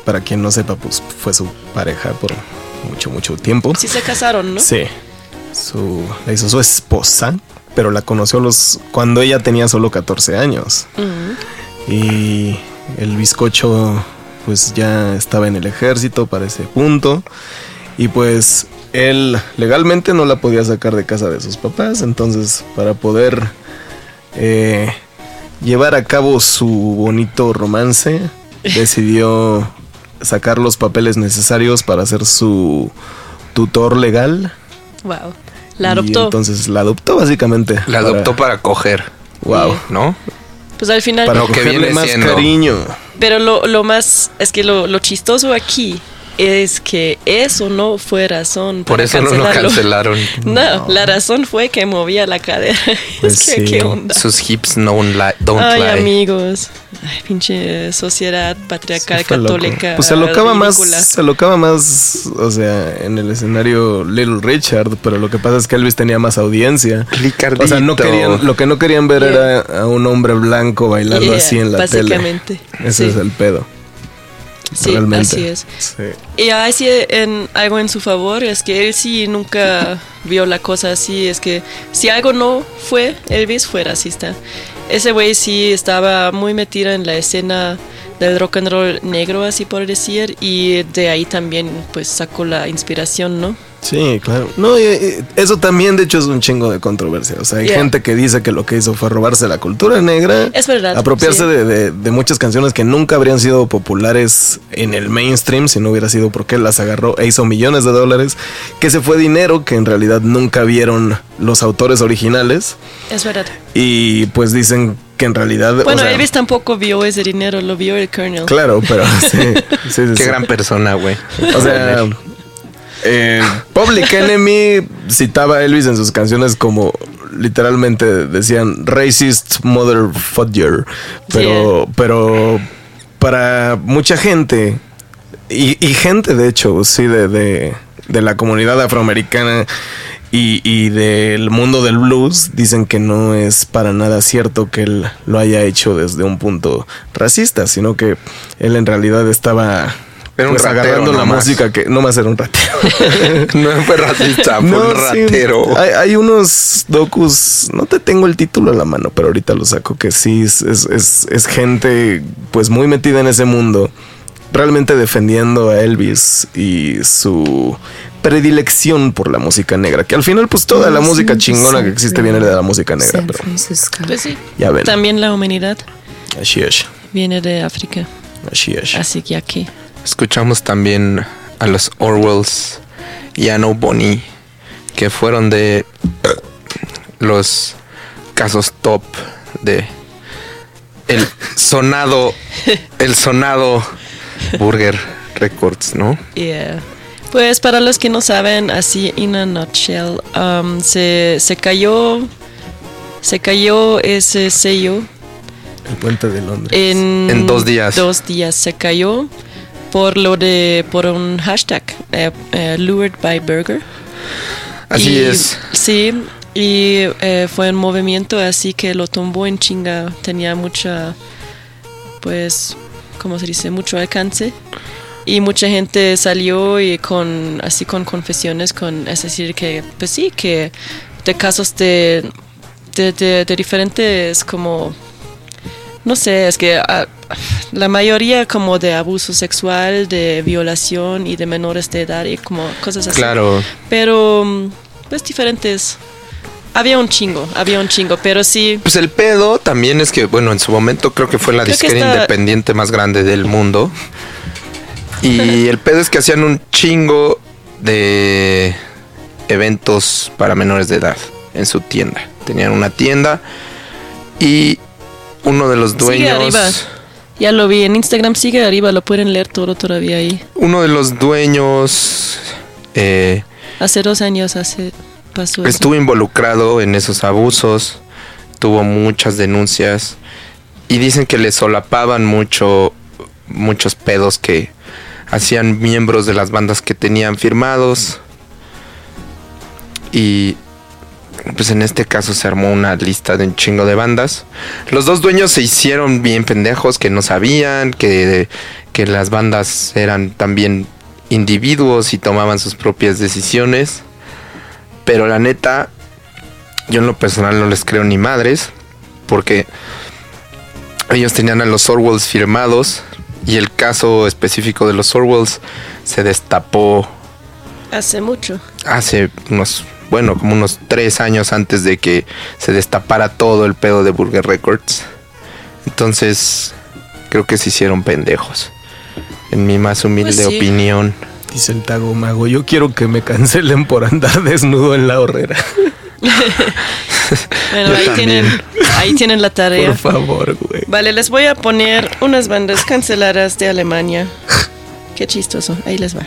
para quien no sepa, pues fue su pareja por mucho, mucho tiempo. Sí se casaron, ¿no? Sí. Su, la hizo su esposa, pero la conoció los, cuando ella tenía solo 14 años. Y el bizcocho pues ya estaba en el ejército para ese punto. Y pues él legalmente no la podía sacar de casa de sus papás. Entonces para poder eh, llevar a cabo su bonito romance, decidió sacar los papeles necesarios para ser su tutor legal. Wow. La Y adoptó. entonces la adoptó básicamente. La adoptó para coger. Wow. ¿No? Pues al final. Para Lo que cogerle viene más siendo- cariño. Pero lo, lo más, es que lo, lo chistoso aquí es que eso no fue razón. Por para eso no lo cancelaron. No, la razón fue que movía la cadera. Pues es que, sí. ¿qué onda? Sus hips no don't Ay, lie. amigos. Ay, pinche sociedad patriarcal Sí, católica. Pues se locaba más, se locaba más, o sea, en el escenario Little Richard, pero lo que pasa es que Elvis tenía más audiencia. Ricardito. O sea, no querían, lo que no querían ver Yeah. era a un hombre blanco bailando Yeah, así en la tele. básicamente, Ese sí. es el pedo. Sí, realmente. así es. Sí. Y así en algo en su favor es que él sí nunca vio la cosa así. Es que si algo no fue Elvis, fue racista. Ese güey sí estaba muy metido en la escena del rock and roll negro, así por decir, y de ahí también pues sacó la inspiración, ¿no? Sí, claro. No, y- y eso también, de hecho, es un chingo de controversia. O sea, hay Yeah. gente que dice que lo que hizo fue robarse la cultura negra. Es verdad, Apropiarse sí. de, de- de muchas canciones que nunca habrían sido populares en el mainstream si no hubiera sido porque él las agarró e hizo millones de dólares. Que se fue dinero que en realidad nunca vieron los autores originales. Es verdad. Y pues dicen que en realidad. o Bueno, sea, Elvis tampoco vio ese dinero, lo vio el Colonel. Claro, pero sí. sí, sí, Qué sí. gran persona, güey. O sea, eh, Public Enemy citaba a Elvis en sus canciones como literalmente decían racist motherfucker. Pero, pero para mucha gente, y, y gente de hecho, sí, de, de, de la comunidad afroamericana y, y del mundo del blues, dicen que no es para nada cierto que él lo haya hecho desde un punto racista, sino que él en realidad estaba Era un pues, ratero agarrando la música que no más era un ratero. no fue racista, fue un sí, ratero. hay, hay unos docus, no te tengo el título a la mano, pero ahorita lo saco, que sí es, es, es- es gente pues muy metida en ese mundo, realmente defendiendo a Elvis y su predilección por la música negra, que al final pues toda la música chingona que existe viene de la música negra, San Francisco. Pues sí. ya ven, También la humanidad así es, viene de África, así es. así que aquí. Escuchamos también a los Orwells y a No Bonnie, que fueron de los casos top de el sonado, el sonado Burger Records, ¿no? Yeah. Pues para los que no saben, así in a nutshell, um, se, se cayó, se cayó ese sello El puente de Londres. en, En dos días. Dos días se cayó por lo de por un hashtag eh, eh, lured by burger. Así Y- es. Sí, y eh, fue un movimiento así que lo tumbó en chinga. Tenía mucha, pues, ¿cómo se dice? Mucho alcance. Y mucha gente salió y con, así con confesiones, con, es decir, que, pues sí, que de casos de, de, de- de diferentes, como, no sé, es que ah, la mayoría como de abuso sexual, de violación y de menores de edad y como cosas así. Claro. Pero, mm, pues diferentes. Había un chingo, había un chingo, pero sí. Pues el pedo también es que, bueno, en su momento creo que fue la Creo que disquera independiente más grande del mundo. Y el pedo es que hacían un chingo de eventos para menores de edad en su tienda. Tenían una tienda y uno de los Sigue dueños... arriba. Ya lo vi en Instagram, sigue arriba, lo pueden leer todo todavía ahí. Uno de los dueños eh, Hace dos años hace pasó eso. estuvo involucrado en esos abusos, tuvo muchas denuncias y dicen que le solapaban mucho muchos pedos que hacían miembros de las bandas que tenían firmados y pues en este caso se armó una lista de un chingo de bandas. Los dos dueños se hicieron bien pendejos que no sabían que, que las bandas eran también individuos y tomaban sus propias decisiones. Pero la neta, yo en lo personal no les creo ni madres. Porque ellos tenían a los Orwells firmados. Y el caso específico de los Orwells se destapó Hace mucho. hace unos, bueno, como unos tres años antes de que se destapara todo el pedo de Burger Records. Entonces, creo que se hicieron pendejos. En mi más humilde Pues sí. opinión. Dice el Tago Mago, yo quiero que me cancelen por andar desnudo en la horrera. Bueno, Yo ahí también. tienen, ahí tienen la tarea. Por favor, güey. Vale, les voy a poner unas bandas canceladas de Alemania. Qué chistoso, ahí les va.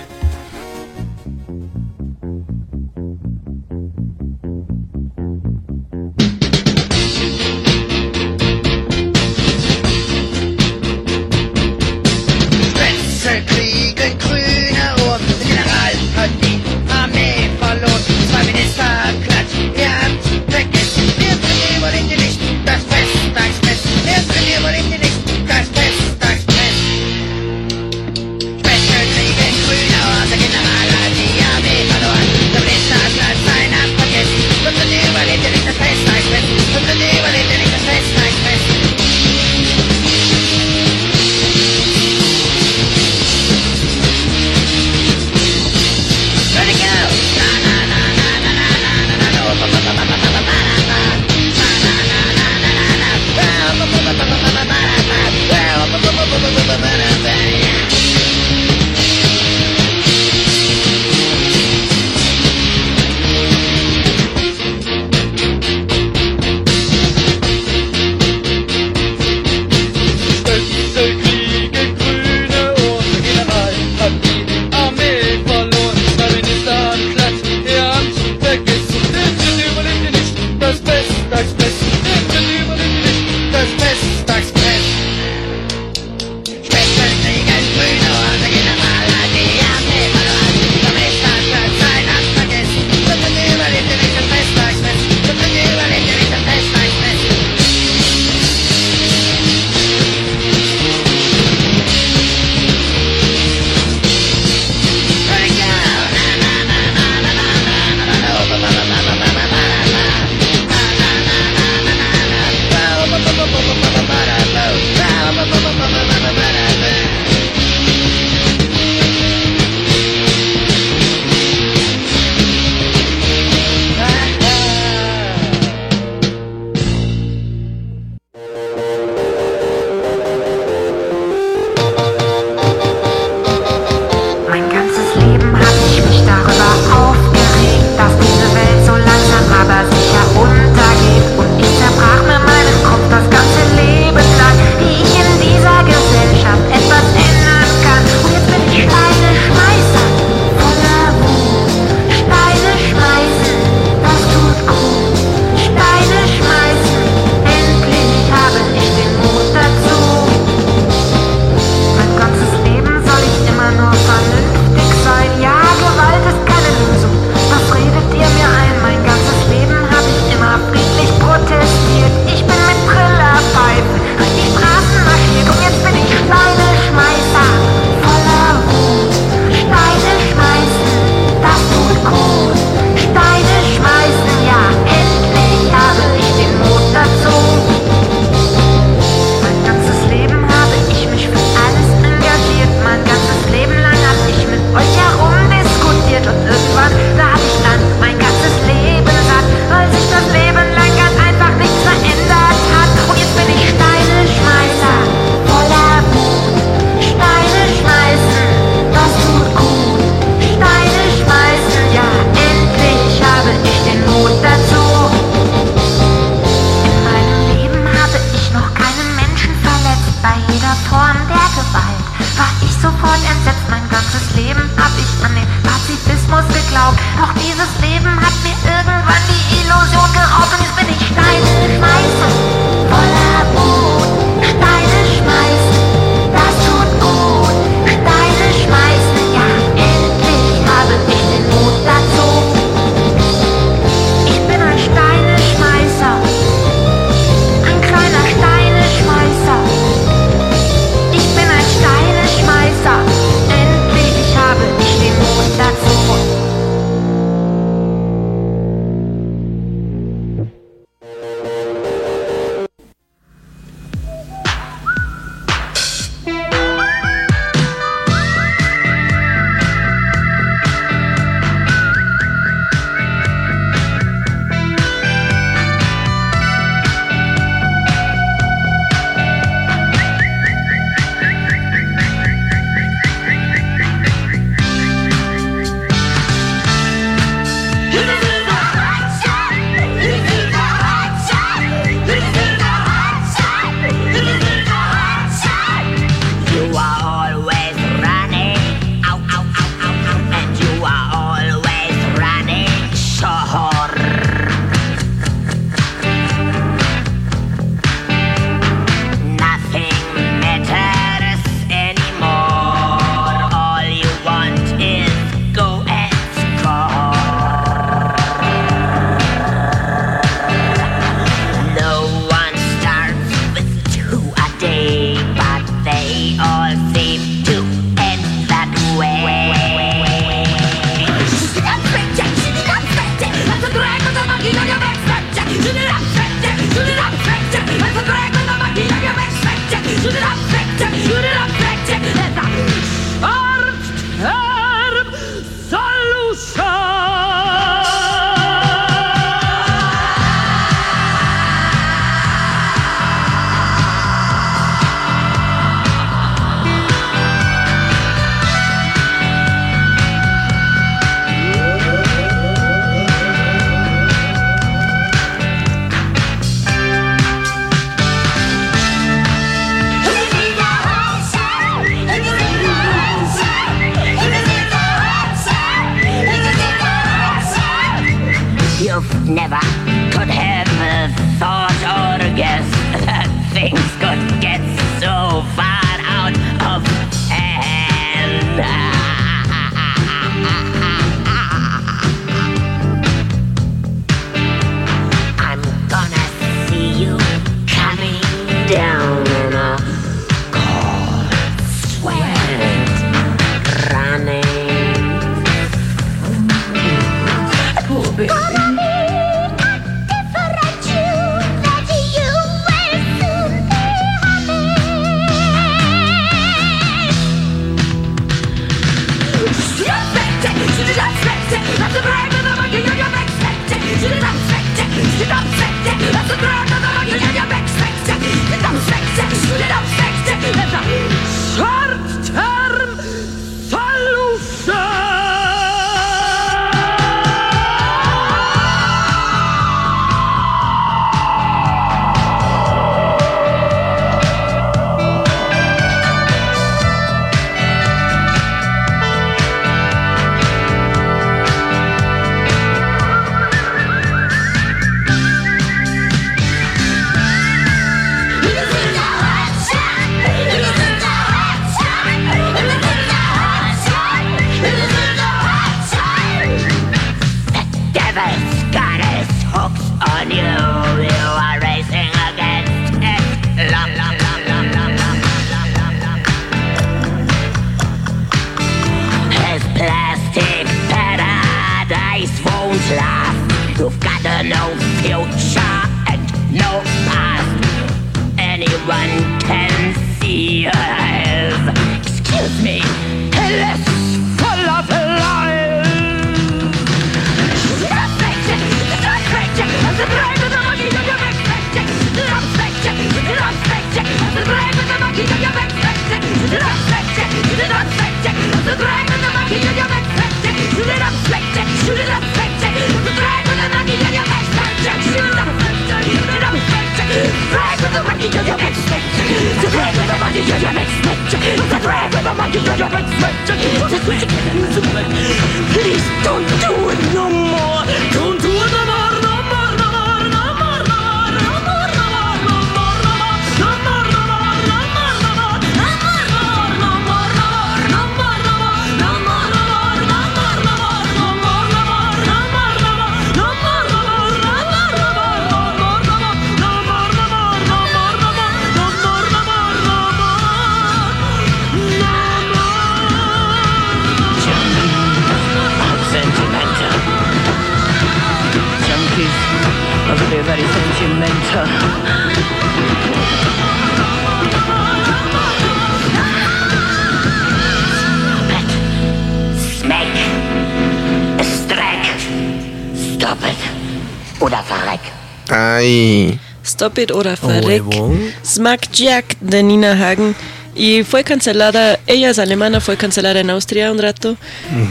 Stop It oder Verreck. huevo. Smack Jack de Nina Hagen. Y fue cancelada, ella es alemana, fue cancelada en Austria un rato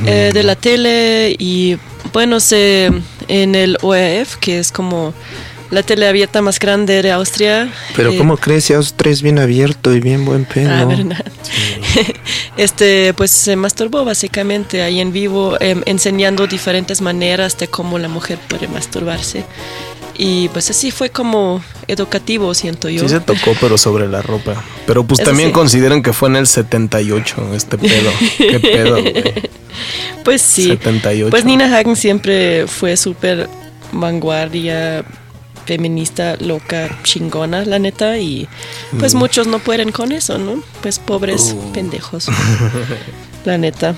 eh, de la tele y bueno, se, en el ORF, que es como la tele abierta más grande de Austria. Pero eh, ¿cómo crees? Ya os tres bien abierto y bien buen pedo. Ah, ¿verdad? este, pues se masturbó básicamente ahí en vivo, em, enseñando diferentes maneras de cómo la mujer puede masturbarse. Y pues así fue como educativo, siento yo. Sí se tocó, pero sobre la ropa. Pero pues Eso también sí. consideran que fue en el 78 este pedo. ¿Qué pedo, güey? Pues sí. 78. Pues Nina Hagen siempre fue súper vanguardia, feminista, loca, chingona, la neta. Y pues Mm. muchos no pueden con eso, ¿no? Pues pobres Uh. pendejos. la neta.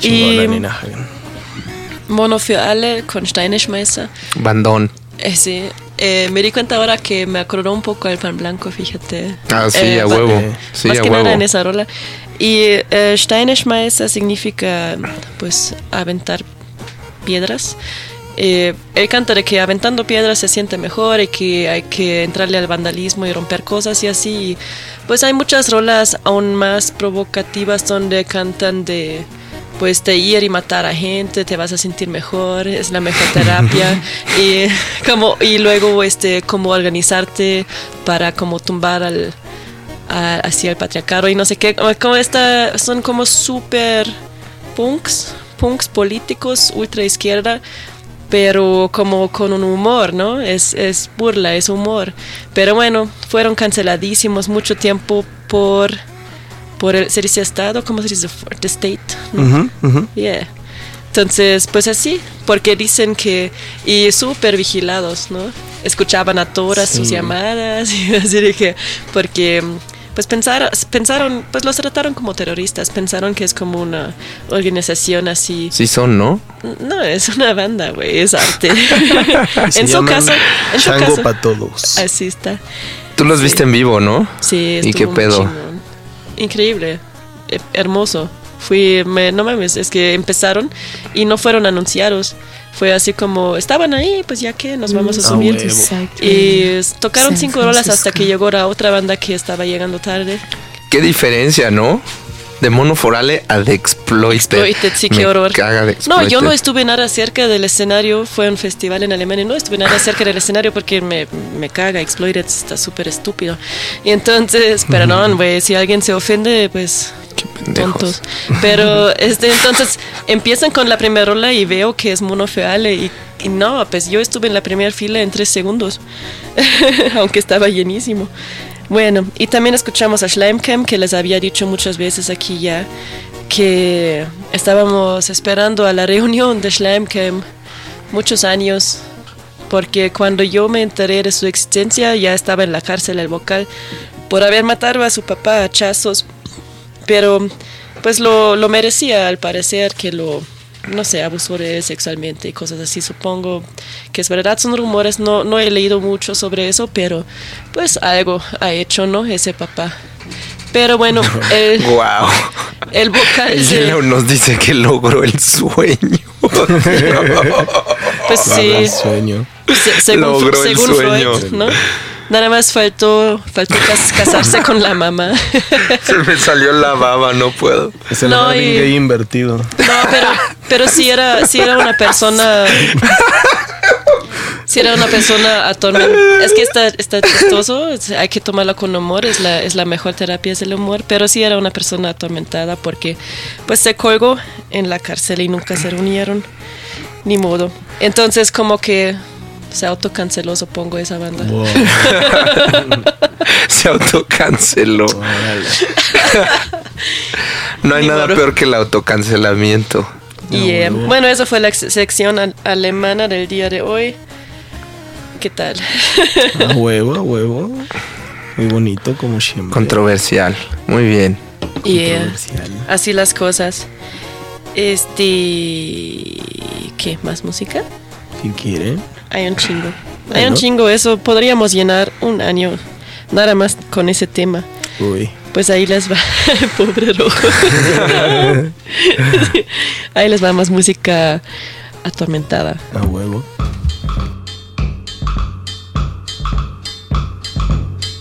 Chingona y Nina Hagen. Mono für alle con Steineschmeißer. Bandón. Eh, sí, eh, me di cuenta ahora que me acordó un poco al pan blanco, fíjate. Ah, sí, Eh, a huevo. Sí, más a que huevo. nada en esa rola. Y eh, Steineschmeißer significa, pues, aventar piedras. Eh, él canta de que aventando piedras se siente mejor y que hay que entrarle al vandalismo y romper cosas y así. Y, pues hay muchas rolas aún más provocativas donde cantan de pues de ir y matar a gente, te vas a sentir mejor, es la mejor terapia y como y luego este como organizarte para como tumbar al a- hacia el patriarcado y no sé qué, como- como esta son como super punks, punks políticos ultra izquierda pero como con un humor, ¿no? Es, es burla, es humor. Pero bueno, fueron canceladísimos mucho tiempo por, por el, ¿se dice Estado? ¿Cómo se dice? For the state. Yeah. Entonces, pues así, porque dicen que, y súper vigilados, ¿no? Escuchaban a todas sus llamadas, y así que, porque, pues pensaron, pensaron, pues los trataron como terroristas, pensaron que es como una organización así. Sí son, ¿no? No, es una banda, güey, es arte. En su caso, en su caso. pa' todos. Así está. Tú los viste en vivo, ¿no? Sí, ¿Y qué pedo? Increíble, eh, hermoso. Fui, me, no mames, es que empezaron y no fueron anunciados. Fue así como, estaban ahí, pues ya que nos vamos a Ah, subir. y tocaron San cinco horas hasta que llegó la otra banda que estaba llegando tarde. Qué diferencia, ¿no? De Mono Forale a The Exploited. Exploited, sí, qué horror. caga No, yo no estuve nada cerca del escenario. Fue un festival en Alemania. No estuve nada cerca del escenario porque me, me caga. Exploited está súper estúpido. Y entonces, perdón, güey, si alguien se ofende, pues tontos. Pero este, entonces empiezan con la primera rola y veo que es Mono Feale y, y no, pues yo estuve en la primera fila en tres segundos, aunque estaba llenísimo. Bueno, y también escuchamos a Schleimcamp, que les había dicho muchas veces aquí ya, que estábamos esperando a la reunión de Schleimcamp muchos años, porque cuando yo me enteré de su existencia ya estaba en la cárcel el vocal por haber matado a su papá a hachazos, pero pues lo, lo merecía al parecer que lo, no sé, él sexualmente y cosas así, supongo que es verdad, son rumores, no, no he leído mucho sobre eso, pero pues algo ha hecho, ¿no? Ese papá. Pero bueno, el, Wow. el vocal de- nos dice que logró el sueño. Pues sí. Logró el sueño. Se- según, Logró el sueño. Freud, ¿no? Nada más faltó, faltó cas- casarse con la mamá. Se me salió la baba, no puedo. Es el No, Marvin y- Gaye invertido. No, pero, pero sí era, sí era una persona. Sí era una persona atormentada. Es que está, está chistoso, hay que tomarlo con humor, es la, es la mejor terapia, es el humor, pero sí era una persona atormentada porque pues se colgó en la cárcel y nunca se reunieron, ni modo. Entonces como que se autocanceló, supongo, esa banda. Se autocanceló. No hay Ni nada peor que el autocancelamiento. Y eh, bueno, esa fue la sección al- alemana del día de hoy. ¿Qué tal? A huevo, a huevo. Muy bonito, como siempre. Controversial. Muy bien. Y eh, Controversial. así las cosas. Este. ¿Qué? ¿Más música? Si quieren. Hay un chingo. Hay un Bueno. chingo, eso podríamos llenar un año nada más con ese tema. Uy. Pues ahí les va, pobre rojo. ahí les va más música atormentada. A huevo.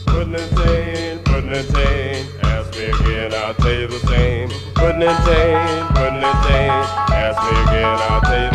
Putting in chain, putting in chain. Ask me again, I'll tell you the same. Putting in chain, putting in chain. Ask me again, I'll tell you the same.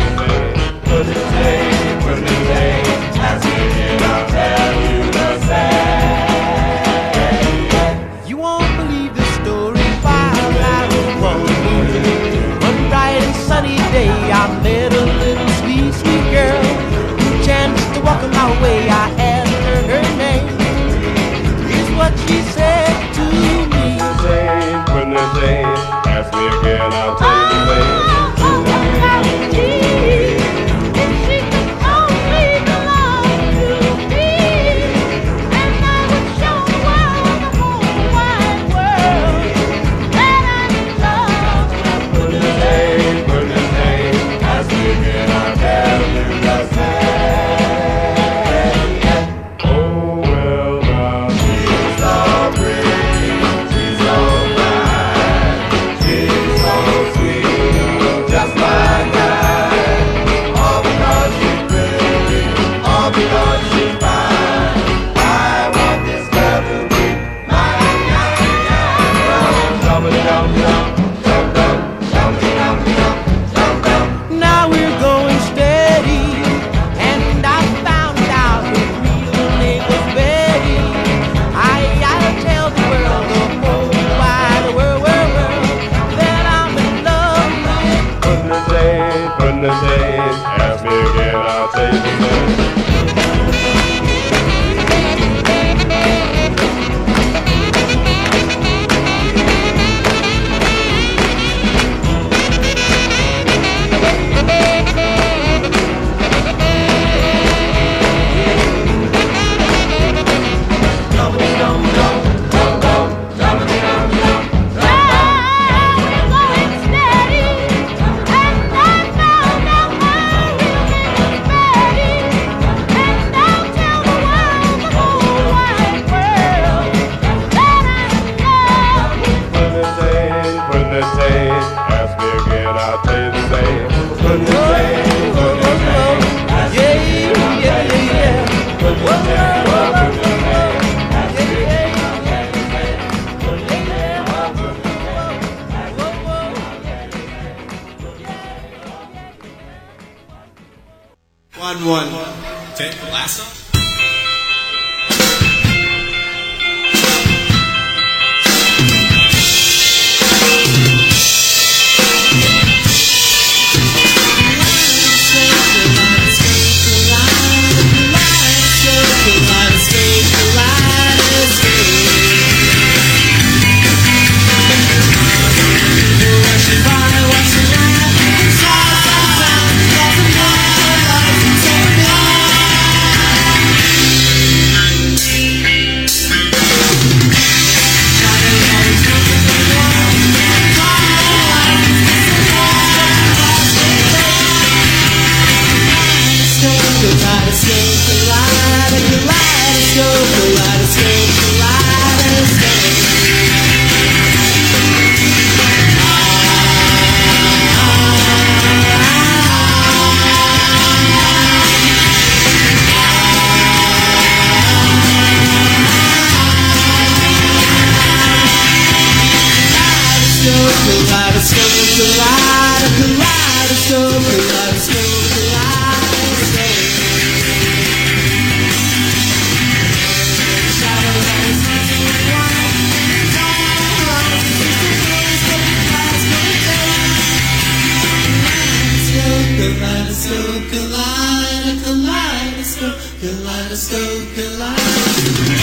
Kaleidoscope, kaleidoscope,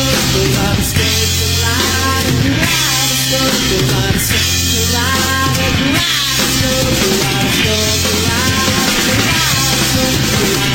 kaleidoscope, kaleidoscope, kaleido, kaleidoscope, kaleidoscope, kaleido, kaleidoscope, kaleidoscope,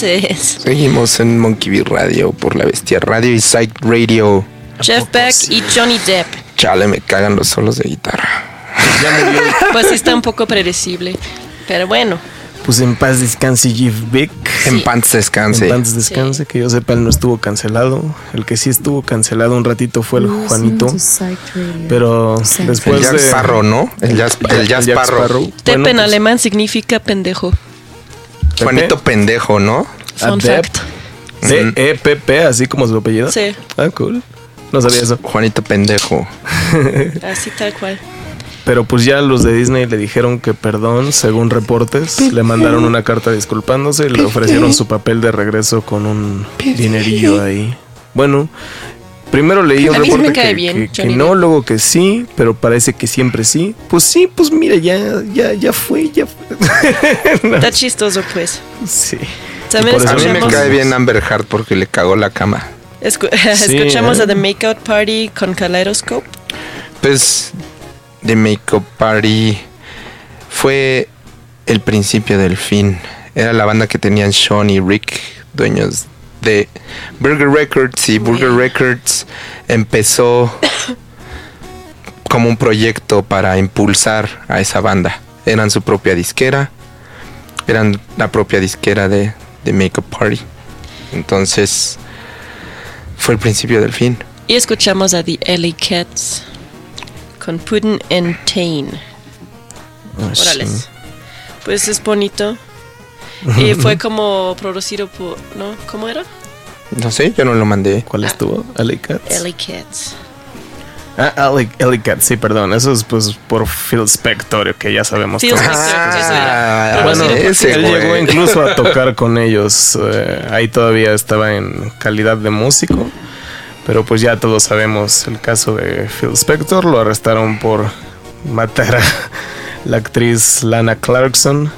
Dices Seguimos en Monkey Bee Radio por la Bestia Radio y Psych Radio. Jeff Beck y Johnny Depp. Chale, me cagan los solos de guitarra. Pues sí está un poco predecible. Pero bueno, Pues en paz descanse Jeff Beck. En paz descanse. En paz descanse, que yo sepa, él no estuvo cancelado. El que sí estuvo cancelado un ratito fue el Juanito. Pero después el Jack de... Sparrow, ¿no? El Jack, el Jack Sparrow. Depp Bueno, en pues, alemán significa pendejo. Juanito pendejo, ¿no? Fun fact. D-E-P-P, así como su apellido. Sí. Ah, cool. No sabía eso. Juanito pendejo. Así tal cual. Pero pues ya los de Disney le dijeron que perdón, según reportes. Le mandaron una carta disculpándose y le ofrecieron su papel de regreso con un dinerillo ahí. Bueno, primero leí un A mí sí me reporte cae que, bien, que- que no, luego que sí, pero parece que siempre sí. Pues sí, pues mira, ya, ya, ya fue, ya fue. Está chistoso, pues. Sí. También A mí me cae bien Amber Heard porque le cagó la cama. escu- Sí, escuchamos ¿eh? a The Makeout Party con Kaleidoscope. Pues The Makeup Party fue el principio del fin. Era la banda que tenían Sean y Rick, dueños de Burger Records y Burger Records empezó como un proyecto para impulsar a esa banda. Eran su propia disquera, eran la propia disquera de The Makeup Party. Entonces fue el principio del fin. Y escuchamos a The Alley Cats con Puddin' and Tane. Ah. Pues es bonito. Y fue como producido por. ¿No? ¿Cómo era? No sé, yo no lo mandé. ¿Cuál estuvo? Alley Cats. Alley Cats. Ah, Alley, Alley Cat, sí, perdón. Eso es pues por Phil Spector, que ya sabemos Phil. Spector. Ah, Bueno, ese él güey. llegó incluso a tocar con ellos. eh, ahí todavía estaba en calidad de músico. Pero pues ya todos sabemos el caso de Phil Spector. Lo arrestaron por matar a la actriz Lana Clarkson.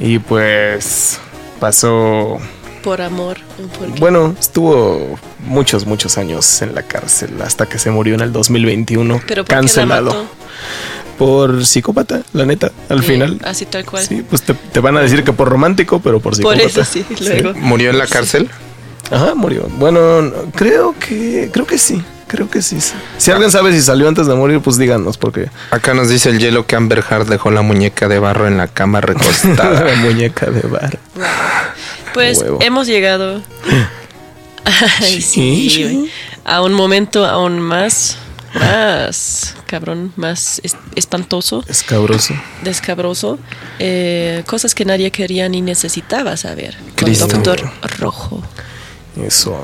Y pues pasó... Por amor. un por- Bueno, estuvo muchos, muchos años en la cárcel hasta que se murió en el 2021. Pero ¿por qué la cancelado. mató? Por psicópata, la neta, al Sí, final. Así tal cual. Sí, pues te, te van a decir que por romántico, pero por por psicópata. eso sí, luego. ¿Murió en la cárcel? Ajá, murió. Bueno, no, creo que creo que sí. Creo que sí. Si alguien sabe si salió antes de morir, pues díganos, porque Acá nos dice el hielo que Amber Heard dejó la muñeca de barro en la cama la recostada. muñeca de bar. Pues Huevo. hemos llegado. Ay, sí. A un momento aún más. Más. Cabrón, más es- espantoso. Escabroso. descabroso, eh, cosas que nadie quería ni necesitaba saber. Con Cristo. Doctor Rojo. Eso.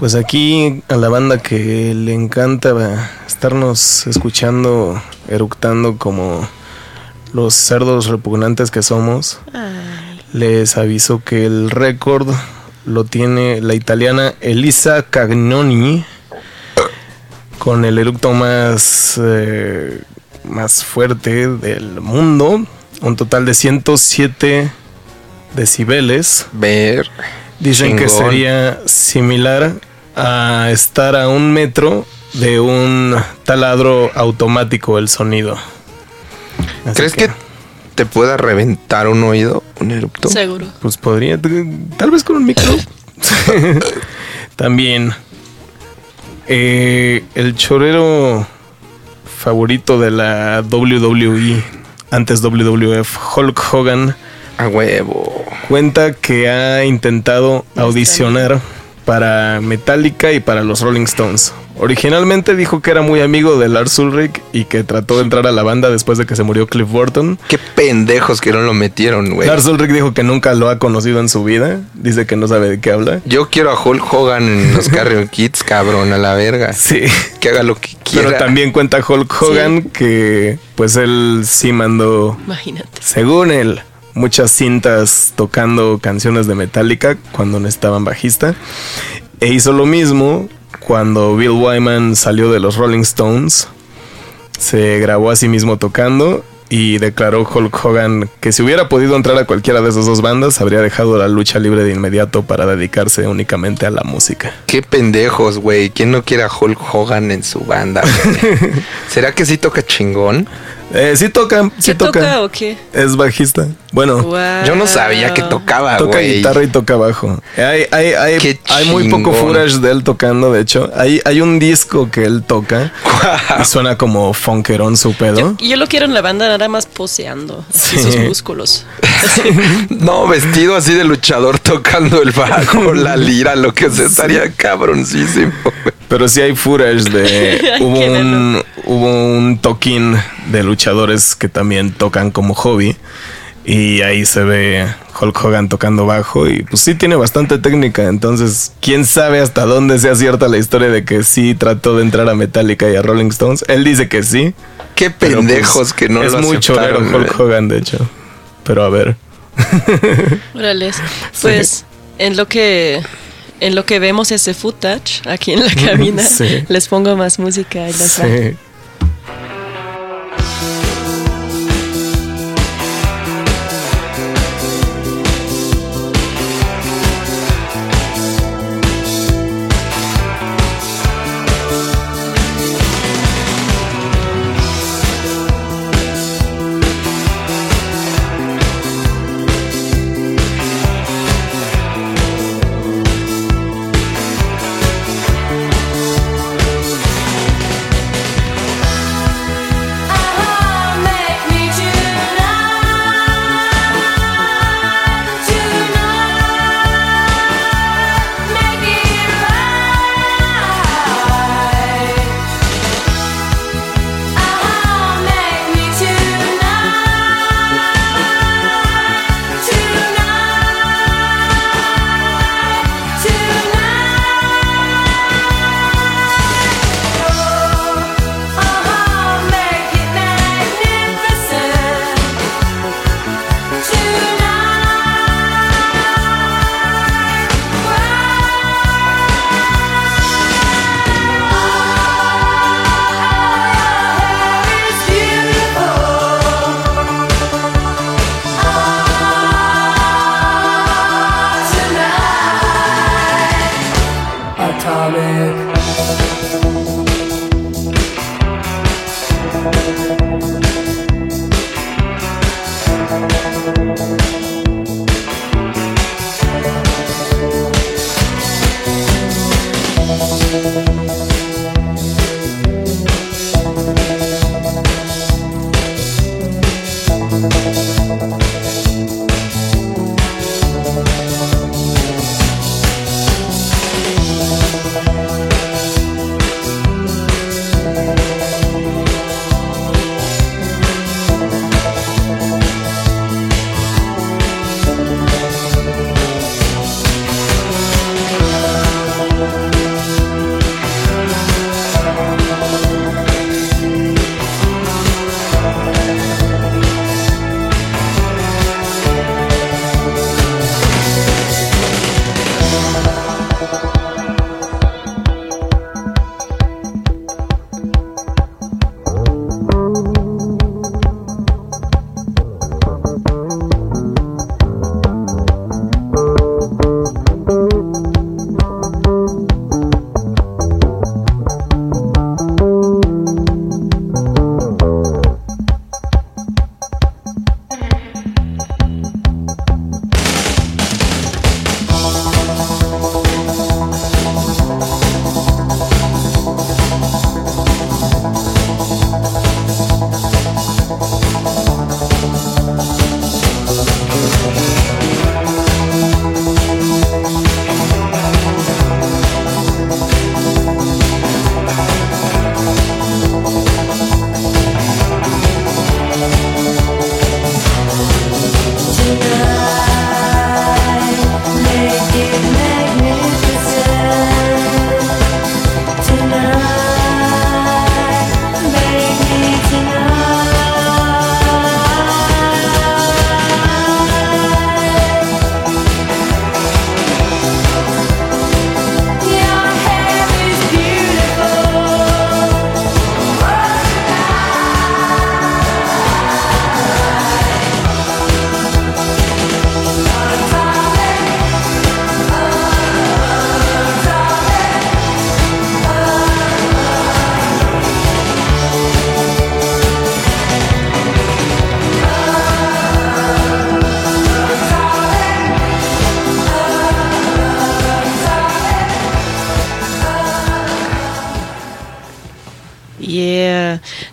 Pues aquí a la banda que le encanta estarnos escuchando, eructando como los cerdos repugnantes que somos, les aviso que el récord lo tiene la italiana Elisa Cagnoni con el eructo más, eh, más fuerte del mundo, un total de 107 decibeles. Ver. Dicen que sería similar a estar a un metro de un taladro automático el sonido. Así ¿Crees que te pueda reventar un oído, un erupto? Seguro. Pues podría, tal vez con un micro. También eh, el chorero favorito de la WWE, antes WWF, Hulk Hogan, A huevo. cuenta que ha intentado audicionar para Metallica y para los Rolling Stones. Originalmente dijo que era muy amigo de Lars Ulrich y que trató de entrar a la banda después de que se murió Cliff Burton. Qué pendejos que no lo metieron, güey. Lars Ulrich dijo que nunca lo ha conocido en su vida. Dice que no sabe de qué habla. Yo quiero a Hulk Hogan en los Carrion Kids, cabrón, a la verga. Sí. Que haga lo que quiera. Pero también cuenta Hulk Hogan que pues él sí mandó, Imagínate. según él, muchas cintas tocando canciones de Metallica cuando no estaban bajista. E hizo lo mismo cuando Bill Wyman salió de los Rolling Stones. Se grabó a sí mismo tocando y declaró Hulk Hogan que si hubiera podido entrar a cualquiera de esas dos bandas, habría dejado la lucha libre de inmediato para dedicarse únicamente a la música. Qué pendejos, güey. ¿Quién no quiere a Hulk Hogan en su banda? ¿Será que sí toca chingón? Eh, sí toca, sí ¿Qué toca toca. o qué? Es bajista. Bueno, Wow. Yo no sabía que tocaba, toca guitarra y toca bajo. Hay, hay, hay, Qué hay muy poco footage de él tocando, de hecho. Hay, hay un disco que él toca y suena como funkerón su pedo. Y yo lo quiero en la banda nada más poseando. Así Sí. sus músculos. No, vestido así de luchador tocando el bajo, la lira, lo que sea, estaría cabroncísimo. güey. Pero sí hay footage de... Hubo, un, hubo un toquín de luchadores que también tocan como hobby. Y ahí se ve Hulk Hogan tocando bajo y pues sí tiene bastante técnica. Entonces, quién sabe hasta dónde sea cierta la historia de que sí trató de entrar a Metallica y a Rolling Stones. Él dice que sí. Qué pues, pendejos que no Es lo muy aceptaron, cholero Hulk. Hogan, de hecho. Pero a ver. Órales. Pues en lo que en lo que vemos ese footage aquí en la cabina, Sí. les pongo más música y va. Sí.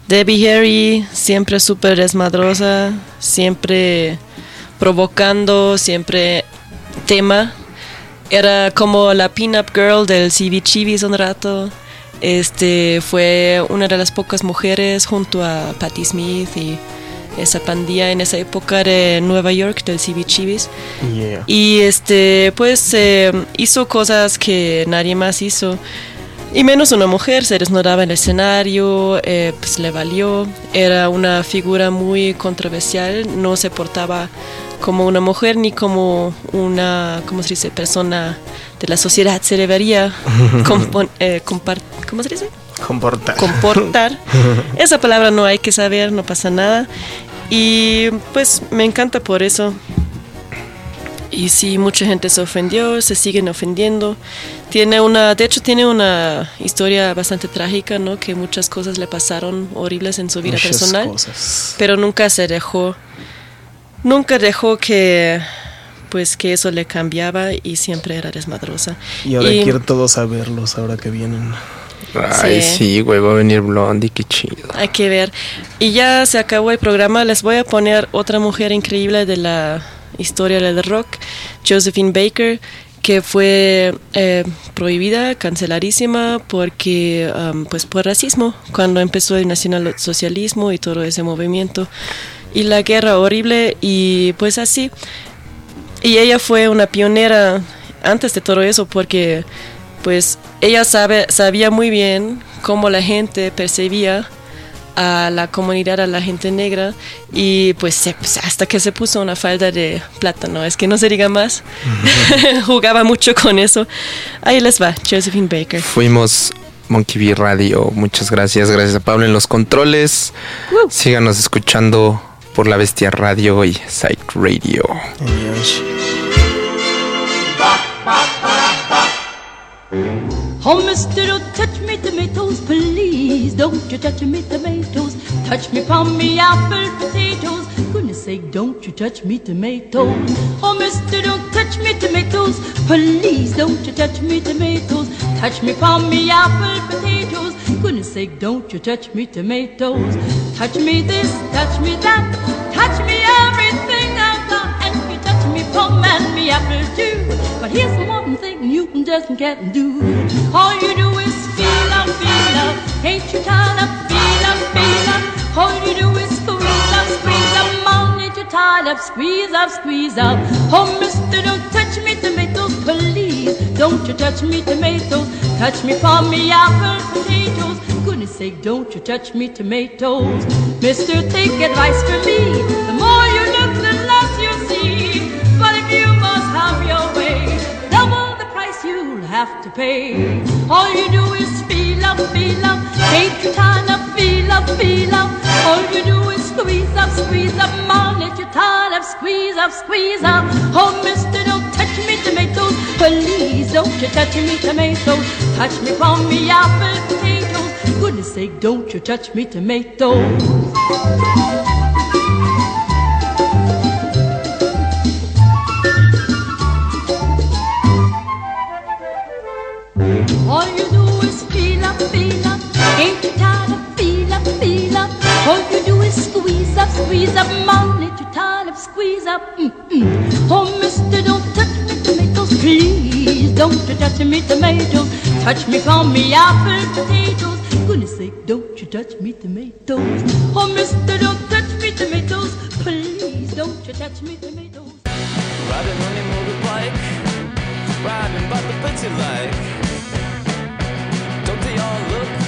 Debbie Harry, siempre súper desmadrosa, siempre provocando, siempre tema. Era como la pin-up girl del CB Chivis un rato. Este fue una de las pocas mujeres junto a Patti Smith y esa pandilla en esa época de Nueva York, del CBGBs. Yeah. Y este, pues eh, hizo cosas que nadie más hizo. Y menos una mujer, se desnudaba en el escenario, eh, pues le valió. Era una figura muy controversial, no se portaba como una mujer ni como una, ¿cómo se dice?, persona de la sociedad. Se debería eh, ¿cómo se dice? Comportar. comportar. Esa palabra no hay que saber, no pasa nada. Y pues me encanta por eso. Y sí, mucha gente se ofendió, se siguen ofendiendo. Tiene una, de hecho tiene una historia bastante trágica, ¿no? Que muchas cosas le pasaron horribles en su vida Muchas personal. cosas. Pero nunca se dejó, nunca dejó que, pues que eso le cambiaba y siempre era desmadrosa. Y ahora quiero todos saberlos ahora que vienen. Ay, Sí. sí, güey, va a venir Blondie, qué chido. Hay que ver. Y ya se acabó el programa. Les voy a poner otra mujer increíble de la historia del rock, Josephine Baker, que fue eh, prohibida, canceladísima, porque, um, pues, por racismo, cuando empezó el nacionalsocialismo y todo ese movimiento. Y la guerra horrible, y pues así. Y ella fue una pionera antes de todo eso, porque pues ella sabe, sabía muy bien cómo la gente percibía a la comunidad, a la gente negra, y pues se- hasta que se puso una falda de plátano, es que no se diga más, jugaba mucho con eso. Ahí les va, Josephine Baker. Fuimos Monkey Bee Radio. Muchas gracias. Gracias a Pablo en los controles. Síganos escuchando por La Bestia Radio y Psych Radio. Oh, mister, don't touch me tomatoes, please. Don't you touch me tomatoes. Touch me palm me apple potatoes. Goodness sake, don't you touch me tomatoes. Oh, mister, don't touch me tomatoes, please. Don't you touch me tomatoes. Touch me palm me apple potatoes. Goodness sake, don't you touch me tomatoes. Touch me this, touch me that. Touch me everything I've got. And you touch me palm and me apple too. But here's one thing you just can't do. All you do up, you tired feel up, feel up? All you do is squeeze up, squeeze up. Mom, ain't you squeeze up, squeeze up? Oh, mister, don't touch me tomatoes, please. Don't you touch me tomatoes. Touch me for me apple potatoes. Goodness sake, don't you touch me tomatoes. Mister, take advice from me. The more you look, the less you see. But if you must have your way, double the price you'll have to pay. All you do is up, feel up. Tired of feel up, feel up? All you do is squeeze up, squeeze up. Mom, ain't you tired of squeeze up, squeeze up? Oh, mister, don't touch me tomatoes. Please don't you touch me tomatoes. Touch me from me apple potatoes. Goodness sake, don't you touch me tomatoes. Ain't you tired of feel up? All you do is squeeze up, squeeze up. Mom, ain't you tired of squeeze up? Oh, mister, don't touch me tomatoes, please. Don't you touch me tomatoes. Touch me from me apple potatoes. Goodness sake, don't you touch me tomatoes. Oh, mister, don't touch me tomatoes, please. Don't you touch me tomatoes. Riding on your motorbike, riding but the you like y'all look.